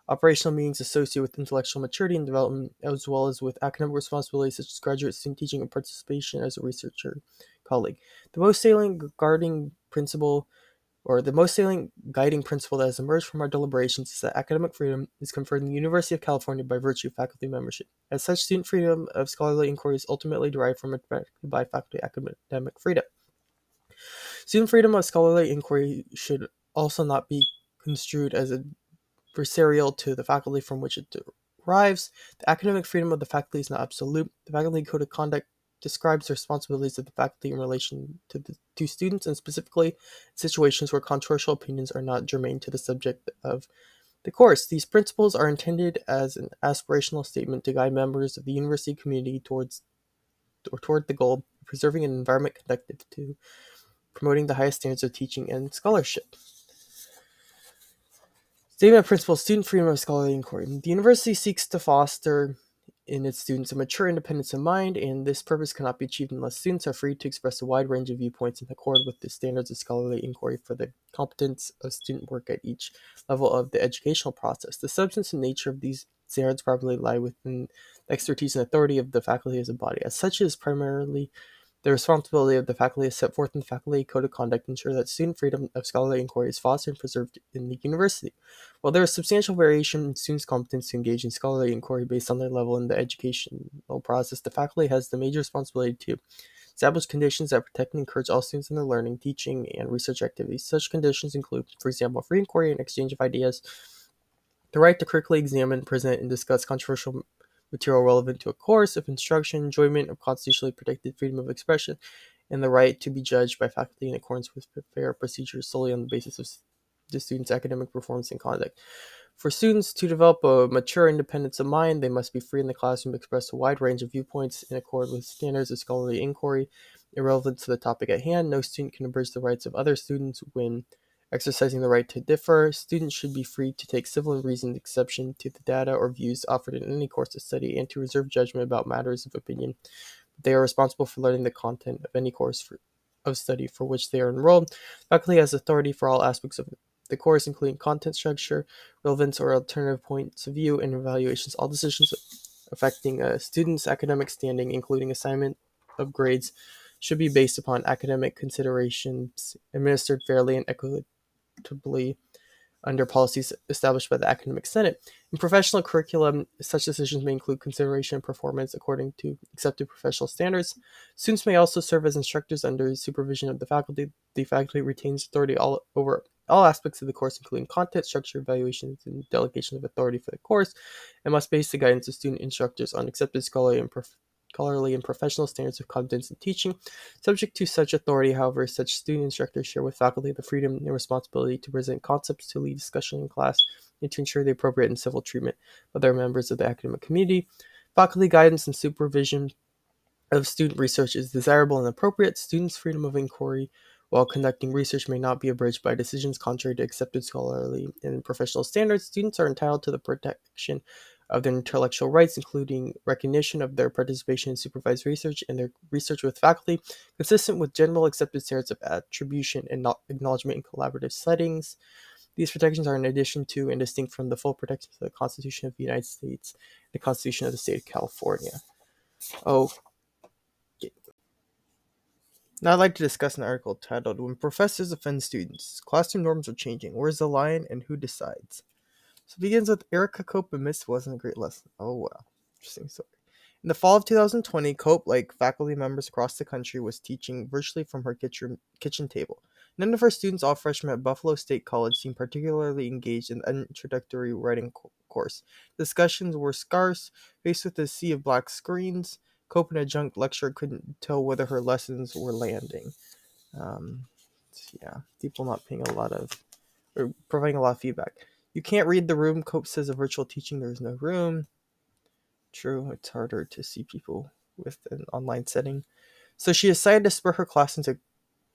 Operational meanings associated with intellectual maturity and development, as well as with academic responsibilities such as graduate student teaching and participation as a researcher colleague. The most salient guarding principle or the most salient guiding principle that has emerged from our deliberations is that academic freedom is conferred in the University of California by virtue of faculty membership. As such, student freedom of scholarly inquiry is ultimately derived from it by faculty academic freedom. Student freedom of scholarly inquiry should also not be construed as adversarial to the faculty from which it derives. The academic freedom of the faculty is not absolute. The faculty code of conduct describes the responsibilities of the faculty in relation to the to students and specifically situations where controversial opinions are not germane to the subject of the course. These principles are intended as an aspirational statement to guide members of the university community towards or toward the goal of preserving an environment conducive to promoting the highest standards of teaching and scholarship. Statement of Principle Student Freedom of Scholarly Inquiry. The university seeks to foster in its students a mature independence of mind, and this purpose cannot be achieved unless students are free to express a wide range of viewpoints in accord with the standards of scholarly inquiry for the competence of student work at each level of the educational process. The substance and nature of these standards probably lie within the expertise and authority of the faculty as a body. As such, it is primarily the responsibility of the faculty is set forth in the Faculty Code of Conduct to ensure that student freedom of scholarly inquiry is fostered and preserved in the university. While there is substantial variation in students' competence to engage in scholarly inquiry based on their level in the educational process, the faculty has the major responsibility to establish conditions that protect and encourage all students in their learning, teaching, and research activities. Such conditions include, for example, free inquiry and exchange of ideas, the right to critically examine, present, and discuss controversial material relevant to a course of instruction, enjoyment of constitutionally protected freedom of expression, and the right to be judged by faculty in accordance with fair procedures solely on the basis of the student's academic performance and conduct. For students to develop a mature independence of mind, they must be free in the classroom to express a wide range of viewpoints in accord with standards of scholarly inquiry irrelevant to the topic at hand. No student can abridge the rights of other students when exercising the right to differ. Students should be free to take civil and reasoned exception to the data or views offered in any course of study and to reserve judgment about matters of opinion. They are responsible for learning the content of any course for, of study for which they are enrolled. Faculty has authority for all aspects of the course, including content structure, relevance or alternative points of view, and evaluations. All decisions affecting a student's academic standing, including assignment of grades, should be based upon academic considerations administered fairly and equitably under policies established by the Academic Senate. In professional curriculum, such decisions may include consideration of performance according to accepted professional standards. Students may also serve as instructors under supervision of the faculty. The faculty retains authority all over all aspects of the course, including content, structure, evaluations, and delegation of authority for the course, and must base the guidance of student instructors on accepted scholarly and prof- scholarly and professional standards of competence in teaching. Subject to such authority, however, such student instructors share with faculty the freedom and responsibility to present concepts, to lead discussion in class, and to ensure the appropriate and civil treatment of their members of the academic community. Faculty guidance and supervision of student research is desirable and appropriate. Students' freedom of inquiry while conducting research may not be abridged by decisions contrary to accepted scholarly and professional standards. Students are entitled to the protection of their intellectual rights, including recognition of their participation in supervised research and their research with faculty, consistent with general accepted standards of attribution and acknowledgement in collaborative settings. These protections are in addition to and distinct from the full protections of the Constitution of the United States and the Constitution of the State of California. Oh, now I'd like to discuss an article titled When Professors Offend Students, Classroom Norms Are Changing. Where's the line and who decides? So it begins with Erica Cope admits wasn't a great lesson. Oh wow. Interesting story. In the fall of 2020, Cope, like faculty members across the country, was teaching virtually from her kitchen, kitchen table. None of her students, all freshmen at Buffalo State College, seemed particularly engaged in the introductory writing co- course. Discussions were scarce, faced with a sea of black screens. Cope, an adjunct lecturer, couldn't tell whether her lessons were landing. Um, yeah, people not paying a lot of, or providing a lot of feedback. You can't read the room. Cope says of virtual teaching there is no room. True, it's harder to see people with an online setting. So she decided to spur her class into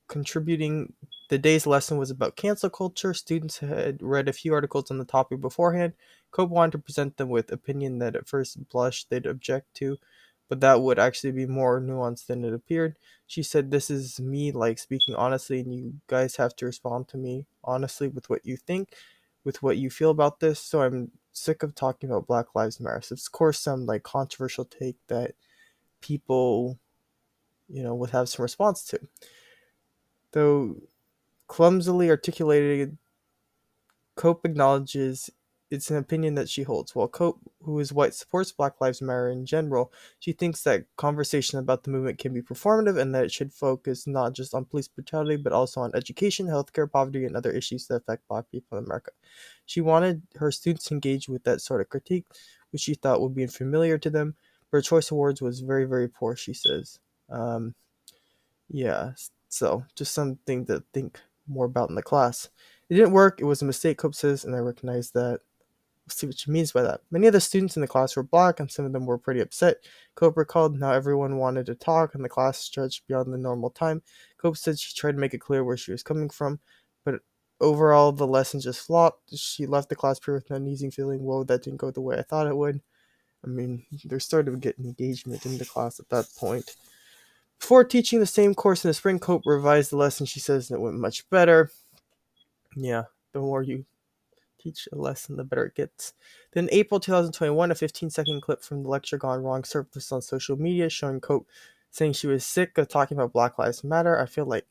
contributing. The day's lesson was about cancel culture. Students had read a few articles on the topic beforehand. Cope wanted to present them with opinion that at first blush they'd object to, but that would actually be more nuanced than it appeared. She said, This is me like speaking honestly, and you guys have to respond to me honestly with what you think with what you feel about this. So I'm sick of talking about Black Lives Matter. So it's of course some like controversial take that people, you know, would have some response to. Though clumsily articulated, Cope acknowledges it's an opinion that she holds. While Cope, who is white, supports Black Lives Matter in general, she thinks that conversation about the movement can be performative and that it should focus not just on police brutality, but also on education, healthcare, poverty, and other issues that affect Black people in America. She wanted her students to engage with that sort of critique, which she thought would be unfamiliar to them. But her choice of words was very, very poor, she says. Um, yeah, so just something to think more about in the class. It didn't work, it was a mistake, Cope says, and I recognize that. See what she means by that. Many of the students in the class were black, and some of them were pretty upset. Cope recalled not everyone wanted to talk, and the class stretched beyond the normal time. Cope said she tried to make it clear where she was coming from, but overall, the lesson just flopped. She left the class period with an uneasy feeling, whoa, that didn't go the way I thought it would. I mean, they're starting to get engagement in the class at that point. Before teaching the same course in the spring, Cope revised the lesson, she says, it went much better. Yeah, the more you teach a lesson, the better it gets. Then April 2021, a 15 second clip from the lecture gone wrong surfaced on social media showing Cope saying she was sick of talking about Black Lives Matter. I feel like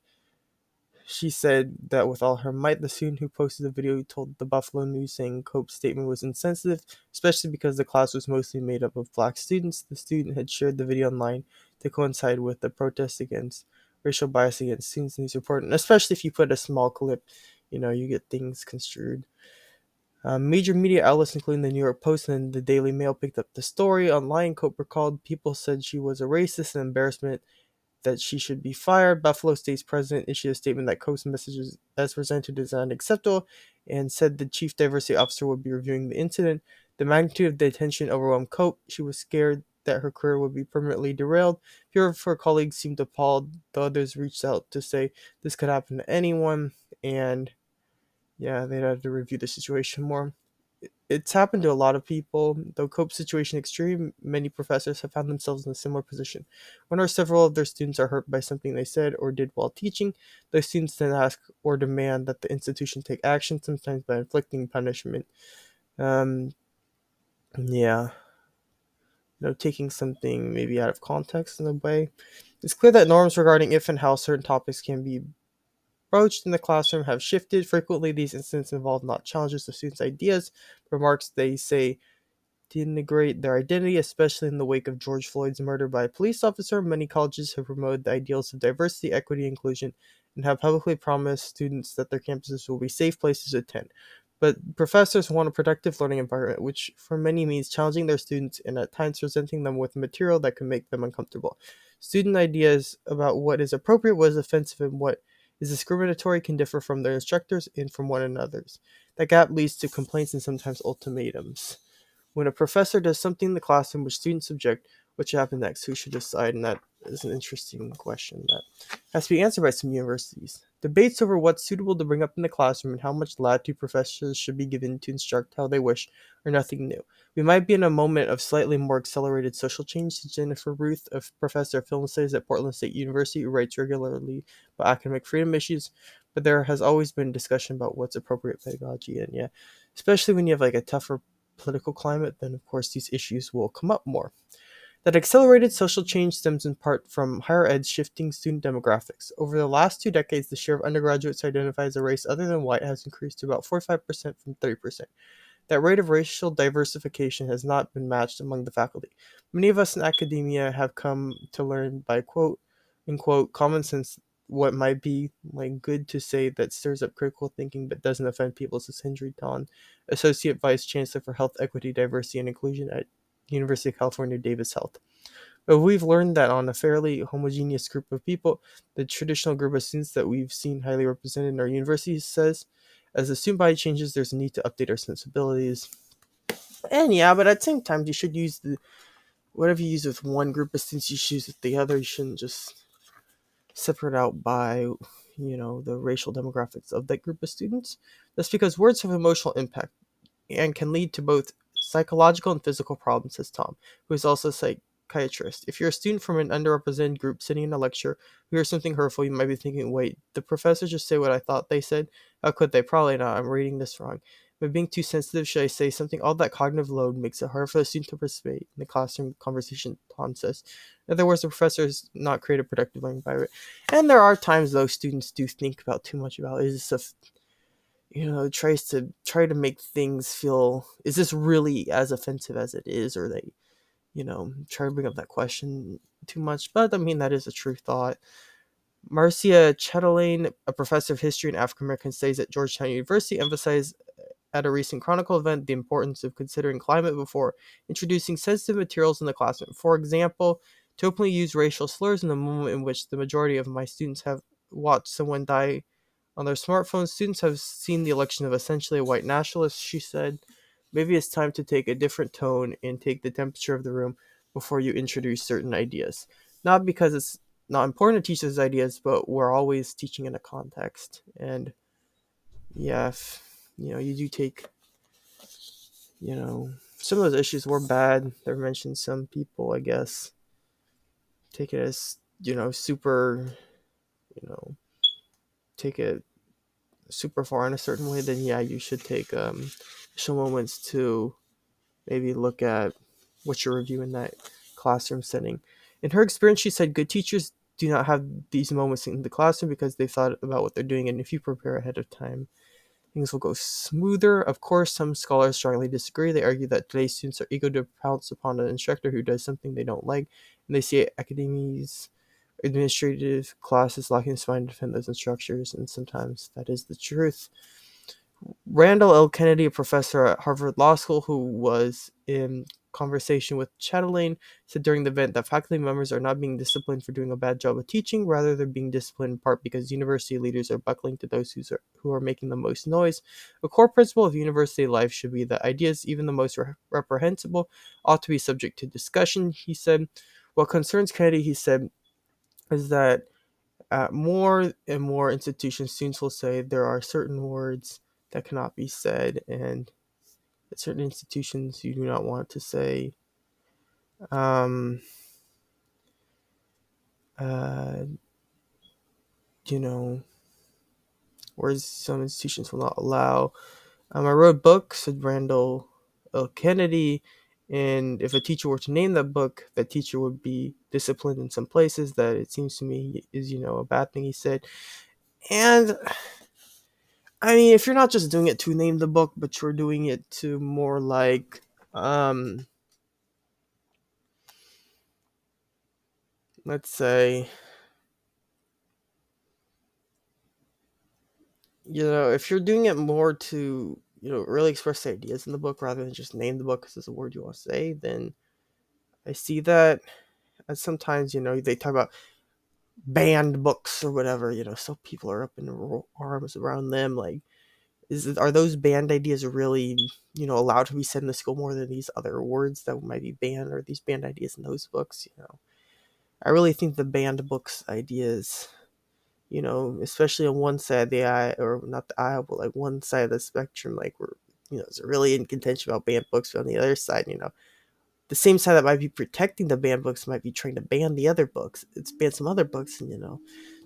she said that with all her might. The student who posted the video told the Buffalo News saying Cope's statement was insensitive, especially because the class was mostly made up of black students. The student had shared the video online to coincide with the protest against racial bias against students in these reports, and especially if you put a small clip, you know, you get things construed. Uh, major media outlets, including the New York Post and the Daily Mail, picked up the story. Online, Cope recalled people said she was a racist and embarrassment, that she should be fired. Buffalo State's president issued a statement that Cope's messages as presented is unacceptable and said the chief diversity officer would be reviewing the incident. The magnitude of the attention overwhelmed Cope. She was scared that her career would be permanently derailed. Few of her colleagues seemed appalled. The others reached out to say this could happen to anyone, and yeah, they'd have to review the situation more. It's happened to a lot of people. Though cope situation extreme, many professors have found themselves in a similar position. One or several of their students are hurt by something they said or did while teaching. Those students then ask or demand that the institution take action, sometimes by inflicting punishment. Um, yeah. You know, taking something maybe out of context in a way. It's clear that norms regarding if and how certain topics can be broached in the classroom have shifted. Frequently, these incidents involve not challenges of students' ideas, remarks they say denigrate their identity, especially in the wake of George Floyd's murder by a police officer. Many colleges have promoted the ideals of diversity, equity, inclusion, and have publicly promised students that their campuses will be safe places to attend. But professors want a productive learning environment, which for many means challenging their students and at times presenting them with material that can make them uncomfortable. Student ideas about what is appropriate, what is offensive, and what is discriminatory can differ from their instructors and from one another's. That gap leads to complaints and sometimes ultimatums. When a professor does something in the classroom which students object, what should happen next? Who should decide? And that is an interesting question that has to be answered by some universities. Debates over what's suitable to bring up in the classroom and how much latitude professors should be given to instruct how they wish are nothing new. We might be in a moment of slightly more accelerated social change. Said Jennifer Ruth, a professor of film studies at Portland State University, who writes regularly about academic freedom issues, but there has always been discussion about what's appropriate pedagogy. And yeah, especially when you have like a tougher political climate, then of course these issues will come up more. That accelerated social change stems in part from higher ed's shifting student demographics. Over the last two decades, the share of undergraduates who identify as a race other than white has increased to about 45% from 30%. That rate of racial diversification has not been matched among the faculty. Many of us in academia have come to learn by quote unquote common sense what might be like good to say that stirs up critical thinking but doesn't offend people, says Hendry Ton, Associate Vice Chancellor for Health, Equity, Diversity, and Inclusion at University of California Davis Health. But we've learned that on a fairly homogeneous group of people, the traditional group of students that we've seen highly represented in our universities says, as the student body changes, there's a need to update our sensibilities. And yeah, but at the same time, you should use the whatever you use with one group of students, you use with the other. You shouldn't just separate out by you know the racial demographics of that group of students. That's because words have emotional impact and can lead to both psychological and physical problems, says Ton, who is also a psychiatrist. If you're a student from an underrepresented group sitting in a lecture who hears something hurtful, you might be thinking, wait, the professor just say what I thought they said? How could they? Probably not. I'm reading this wrong. By being too sensitive, should I say something? All that cognitive load makes it hard for the student to participate in the classroom conversation, Ton says. In other words, the professor is not create a productive learning environment. And there are times though, students do think about too much about is this a you know tries to try to make things feel is this really as offensive as it is or they you know try to bring up that question too much? But i mean that is a true thought. Marcia chatelain a professor of history and african american studies at georgetown university emphasized uh, at a recent chronicle event the importance of considering climate before introducing sensitive materials in the classroom. For example to openly use racial slurs in the moment in which the majority of my students have watched someone die on their smartphones, students have seen the election of essentially a white nationalist, she said. Maybe it's time to take a different tone and take the temperature of the room before you introduce certain ideas. Not because it's not important to teach those ideas, but we're always teaching in a context. And yeah, if, you know, you do take, you know, some of those issues were bad. There mentioned some people, I guess, take it as, you know, super, you know, take it super far in a certain way, then yeah, you should take um, some moments to maybe look at what you're reviewing that classroom setting. In her experience, she said good teachers do not have these moments in the classroom because they thought about what they're doing, and if you prepare ahead of time, things will go smoother. Of course, some scholars strongly disagree. They argue that today's students are eager to pounce upon an instructor who does something they don't like, and they see academies administrative classes lacking spine to defend those structures, and sometimes that is the truth. Randall L. Kennedy, a professor at Harvard Law School who was in conversation with Chatelain, said during the event that faculty members are not being disciplined for doing a bad job of teaching, rather they're being disciplined in part because university leaders are buckling to those who's are, who are making the most noise. A core principle of university life should be that ideas, even the most re- reprehensible, ought to be subject to discussion, he said. What concerns Kennedy, he said, is that at more and more institutions, students will say there are certain words that cannot be said, and at certain institutions you do not want to say. Um, uh, you know, words some institutions will not allow. Um, I wrote books, said Randall L. Kennedy, and if a teacher were to name that book, that teacher would be disciplined in some places. That it seems to me is, you know, a bad thing. He said, and I mean, if you're not just doing it to name the book, but you're doing it to more like, um, let's say, you know, if you're doing it more to, you know, really express the ideas in the book rather than just name the book because it's a word you want to say, then I see that. And sometimes, you know, they talk about banned books or whatever, you know, so people are up in arms around them. Like, is are those banned ideas really, you know, allowed to be said in the school more than these other words that might be banned or these banned ideas in those books? You know, I really think the banned books ideas you know, especially on one side of the eye, or not the aisle, but like one side of the spectrum, like we're, you know, it's really in contention about banned books, but on the other side, you know, the same side that might be protecting the banned books might be trying to ban the other books. It's banned some other books, and you know,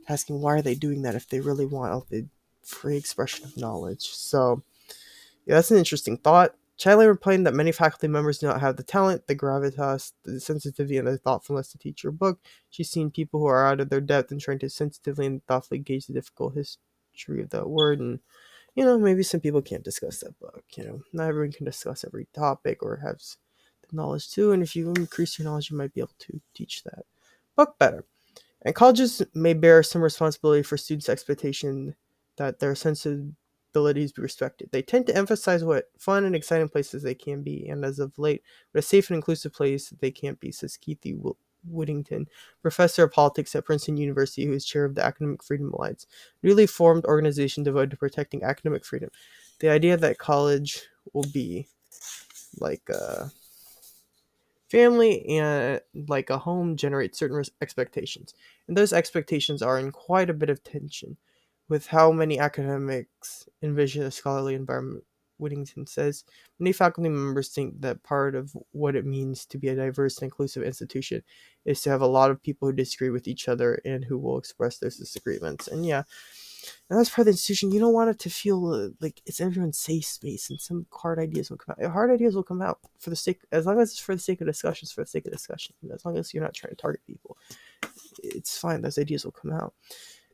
asking why are they doing that if they really want all the free expression of knowledge. So, yeah, that's an interesting thought. Chatelain replied that many faculty members do not have the talent, the gravitas, the sensitivity, and the thoughtfulness to teach her book. She's seen people who are out of their depth and trying to sensitively and thoughtfully gauge the difficult history of that word. And, you know, maybe some people can't discuss that book. You know, not everyone can discuss every topic or have the knowledge too. And if you increase your knowledge, you might be able to teach that book better. And colleges may bear some responsibility for students' expectation that their sensitive abilities be respected. They tend to emphasize what fun and exciting places they can be, and as of late, what a safe and inclusive place they can't be, says Keithy Whittington, professor of politics at Princeton University, who is chair of the Academic Freedom Alliance, newly formed organization devoted to protecting academic freedom. The idea that college will be like a family and like a home generates certain expectations, and those expectations are in quite a bit of tension with how many academics envision a scholarly environment, Whittington says, many faculty members think that part of what it means to be a diverse and inclusive institution is to have a lot of people who disagree with each other and who will express those disagreements. And yeah, and that's part of the institution. You don't want it to feel uh, like it's everyone's safe space, and some hard ideas will come out. Hard ideas will come out for the sake, as long as it's for the sake of discussion, it's for the sake of discussion. As long as you're not trying to target people, it's fine. Those ideas will come out.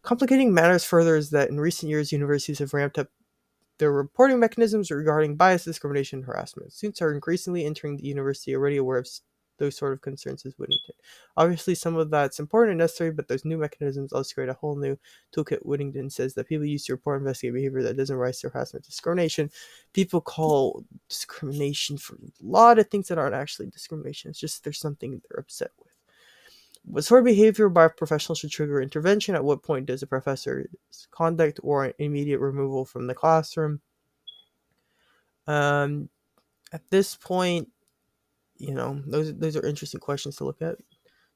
Complicating matters further is that in recent years, universities have ramped up their reporting mechanisms regarding bias, discrimination, and harassment. Students are increasingly entering the university already aware of those sort of concerns as Whittington. Obviously, some of that's important and necessary, but those new mechanisms also create a whole new toolkit. Whittington says that people use to report investigate behavior that doesn't rise to harassment, discrimination. People call discrimination for a lot of things that aren't actually discrimination. It's just there's something they're upset with. What sort of behavior by a professional should trigger intervention? At what point does a professor's conduct or immediate removal from the classroom? Um, at this point, you know, those those are interesting questions to look at.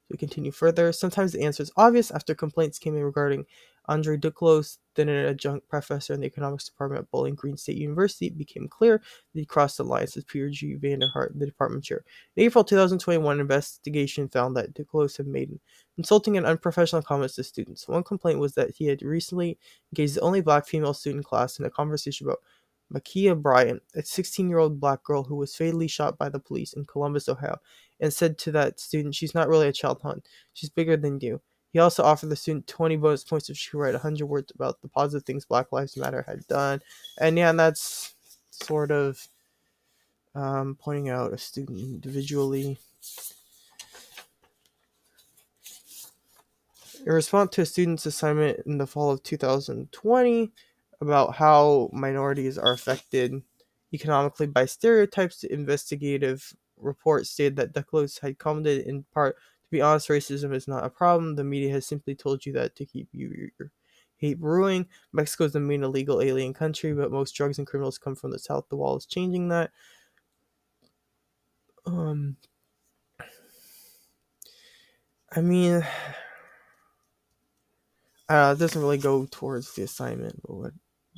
We continue further. Sometimes the answer is obvious after complaints came in regarding Andre Duclos, then an adjunct professor in the economics department at Bowling Green State University. It became clear that he crossed the lines with Peter G. Vanderhart, the department chair. In April 2021, an investigation found that Duclos had made insulting and unprofessional comments to students. One complaint was that he had recently engaged the only black female student class in a conversation about Ma'Khia Bryant, a 16 year old black girl who was fatally shot by the police in Columbus, Ohio, and said to that student, She's not really a child hunt. She's bigger than you. He also offered the student 20 bonus points if she could write 100 words about the positive things Black Lives Matter had done. And yeah, and that's sort of um, pointing out a student individually. In response to a student's assignment in the fall of 2020, about how minorities are affected economically by stereotypes, the investigative report stated that Duclos had commented in part, to be honest, racism is not a problem. The media has simply told you that to keep you hate brewing. Mexico is the main illegal alien country, but most drugs and criminals come from the south. The wall is changing that. Um, I mean, (sighs) uh, it doesn't really go towards the assignment, but what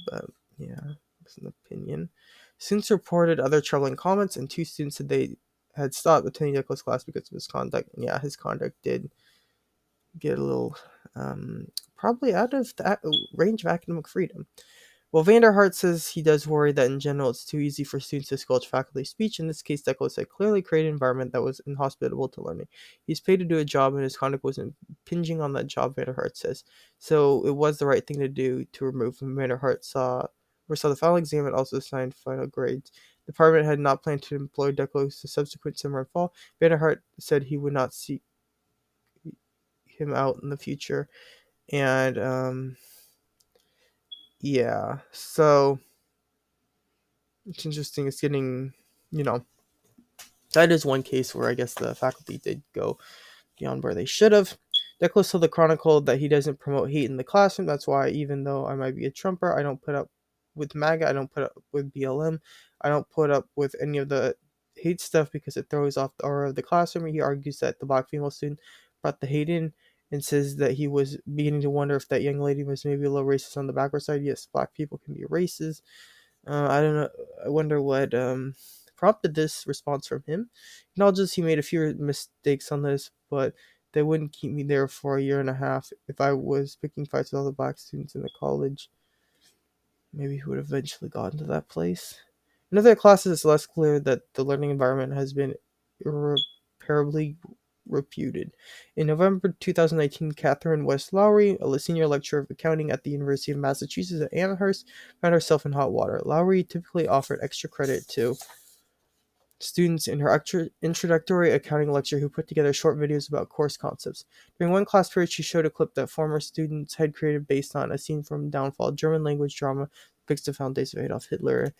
but yeah, it's an opinion. Students reported other troubling comments, and two students said they had stopped attending Nicholas' class because of his conduct. And yeah, his conduct did get a little um, probably out of that range of academic freedom. Well, Vanderhart says he does worry that in general it's too easy for students to squelch faculty speech. In this case, Duclos had clearly created an environment that was inhospitable to learning. He's paid to do a job, and his conduct was impinging on that job, Vanderhart says. So it was the right thing to do to remove him. Vanderhart saw, or saw the final exam and also signed final grades. The department had not planned to employ Duclos the subsequent summer and fall. Vanderhart said he would not seek him out in the future. And, um, yeah, so it's interesting. It's getting, you know, that is one case where I guess the faculty did go beyond where they should have. Duclos told the Chronicle that he doesn't promote hate in the classroom. That's why, even though I might be a Trumper, I don't put up with MAGA. I don't put up with BLM. I don't put up with any of the hate stuff because it throws off the aura of the classroom. He argues that the black female student brought the hate in and says that he was beginning to wonder if that young lady was maybe a little racist on the backward side. Yes, black people can be racist. Uh, I don't know. I wonder what um, prompted this response from him. Acknowledges he made a few mistakes on this, but they wouldn't keep me there for a year and a half if I was picking fights with all the black students in the college. Maybe he would eventually gotten to that place. In other classes, it's less clear that the learning environment has been irreparably reputed. In November 2019, Catherine West Lowry, a senior lecturer of accounting at the University of Massachusetts at Amherst, found herself in hot water. Lowry typically offered extra credit to students in her introductory accounting lecture who put together short videos about course concepts. During one class period, she showed a clip that former students had created based on a scene from Downfall, German language drama, depicts the foundation of Adolf Hitler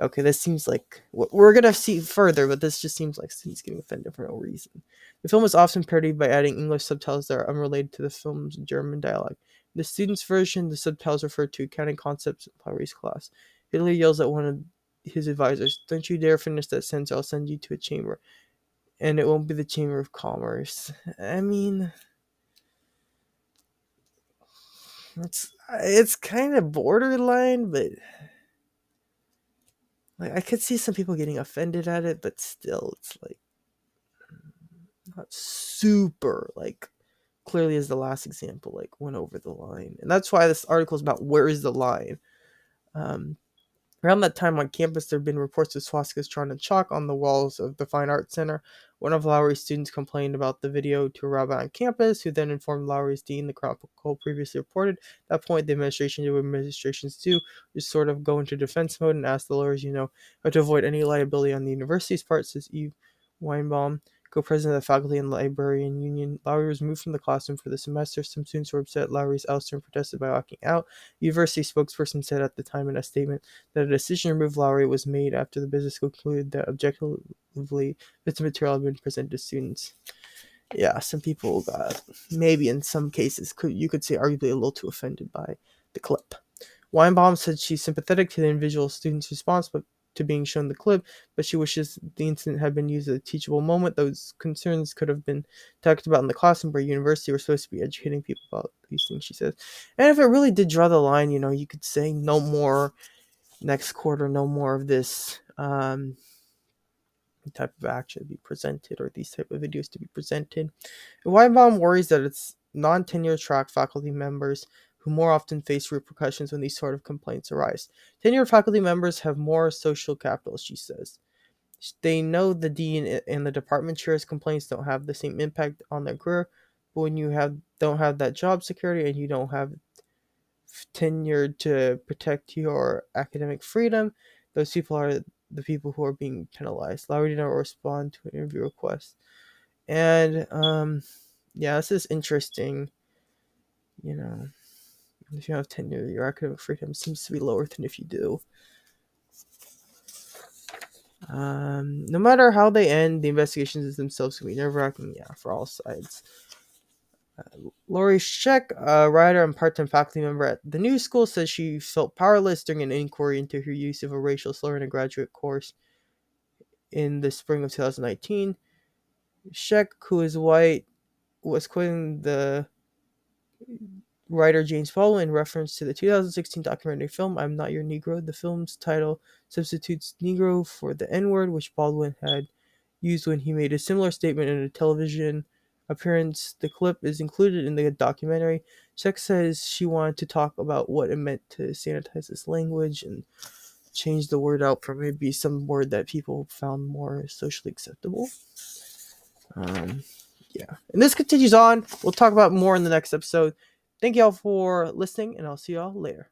okay, this seems like we're gonna see further, but this just seems like students getting offended for no reason. The film is often parodied by adding English subtitles that are unrelated to the film's German dialogue. In the student's version, the subtitles refer to accounting concepts in Lowry's class. Hitler yells at one of his advisors, Don't you dare finish that sentence, I'll send you to a chamber. And it won't be the Chamber of Commerce. I mean, it's it's kind of borderline, but like I could see some people getting offended at it, but still, it's like not super like clearly as the last example like went over the line, and that's why this article is about where is the line. Um, Around that time on campus, there have been reports of swastikas drawn in chalk on the walls of the Fine Arts Center. One of Lowry's students complained about the video to a rabbi on campus, who then informed Lowry's dean, the Chronicle previously reported. At that point, the administration did what administrations do, just sort of go into defense mode and ask the lawyers, you know, how to avoid any liability on the university's part, says Eve Weinbaum co-president of the Faculty and Librarian Union. Lowry was moved from the classroom for the semester. Some students were upset Lowry's ouster and protested by walking out. University spokesperson said at the time in a statement that a decision to remove Lowry was made after the business concluded that objectively bits of material had been presented to students. Yeah, some people got maybe in some cases could you could say arguably a little too offended by the clip. Weinbaum said she's sympathetic to the individual student's response, but to being shown the clip, but she wishes the incident had been used as a teachable moment. Those concerns could have been talked about in the classroom where university were supposed to be educating people about these things, she says. And if it really did draw the line, you know, you could say no more next quarter, no more of this um, type of action to be presented or these type of videos to be presented. Weinbaum worries that it's non-tenure track faculty members who more often face repercussions when these sort of complaints arise. Tenured faculty members have more social capital, she says. They know the dean and the department chair's complaints don't have the same impact on their career, but when you have don't have that job security and you don't have tenure to protect your academic freedom, those people are the people who are being penalized. Lowry did not respond to an interview request. And um yeah, this is interesting. You know, if you have tenure, your academic freedom seems to be lower than if you do. Um, no matter how they end, the investigations themselves can be nerve wracking, yeah, for all sides. Uh, Laurie Sheck, a writer and part time faculty member at the new school, says she felt powerless during an inquiry into her use of a racial slur in a graduate course in the spring of 2019. Sheck, who is white, was quoting the writer James Baldwin in reference to the 2016 documentary film I'm Not Your Negro. The film's title substitutes Negro for the N word, which Baldwin had used when he made a similar statement in a television appearance. The clip is included in the documentary. Sheck says she wanted to talk about what it meant to sanitize this language and change the word out for maybe some word that people found more socially acceptable. Um, yeah. And this continues on. We'll talk about more in the next episode. Thank y'all for listening, and I'll see y'all later.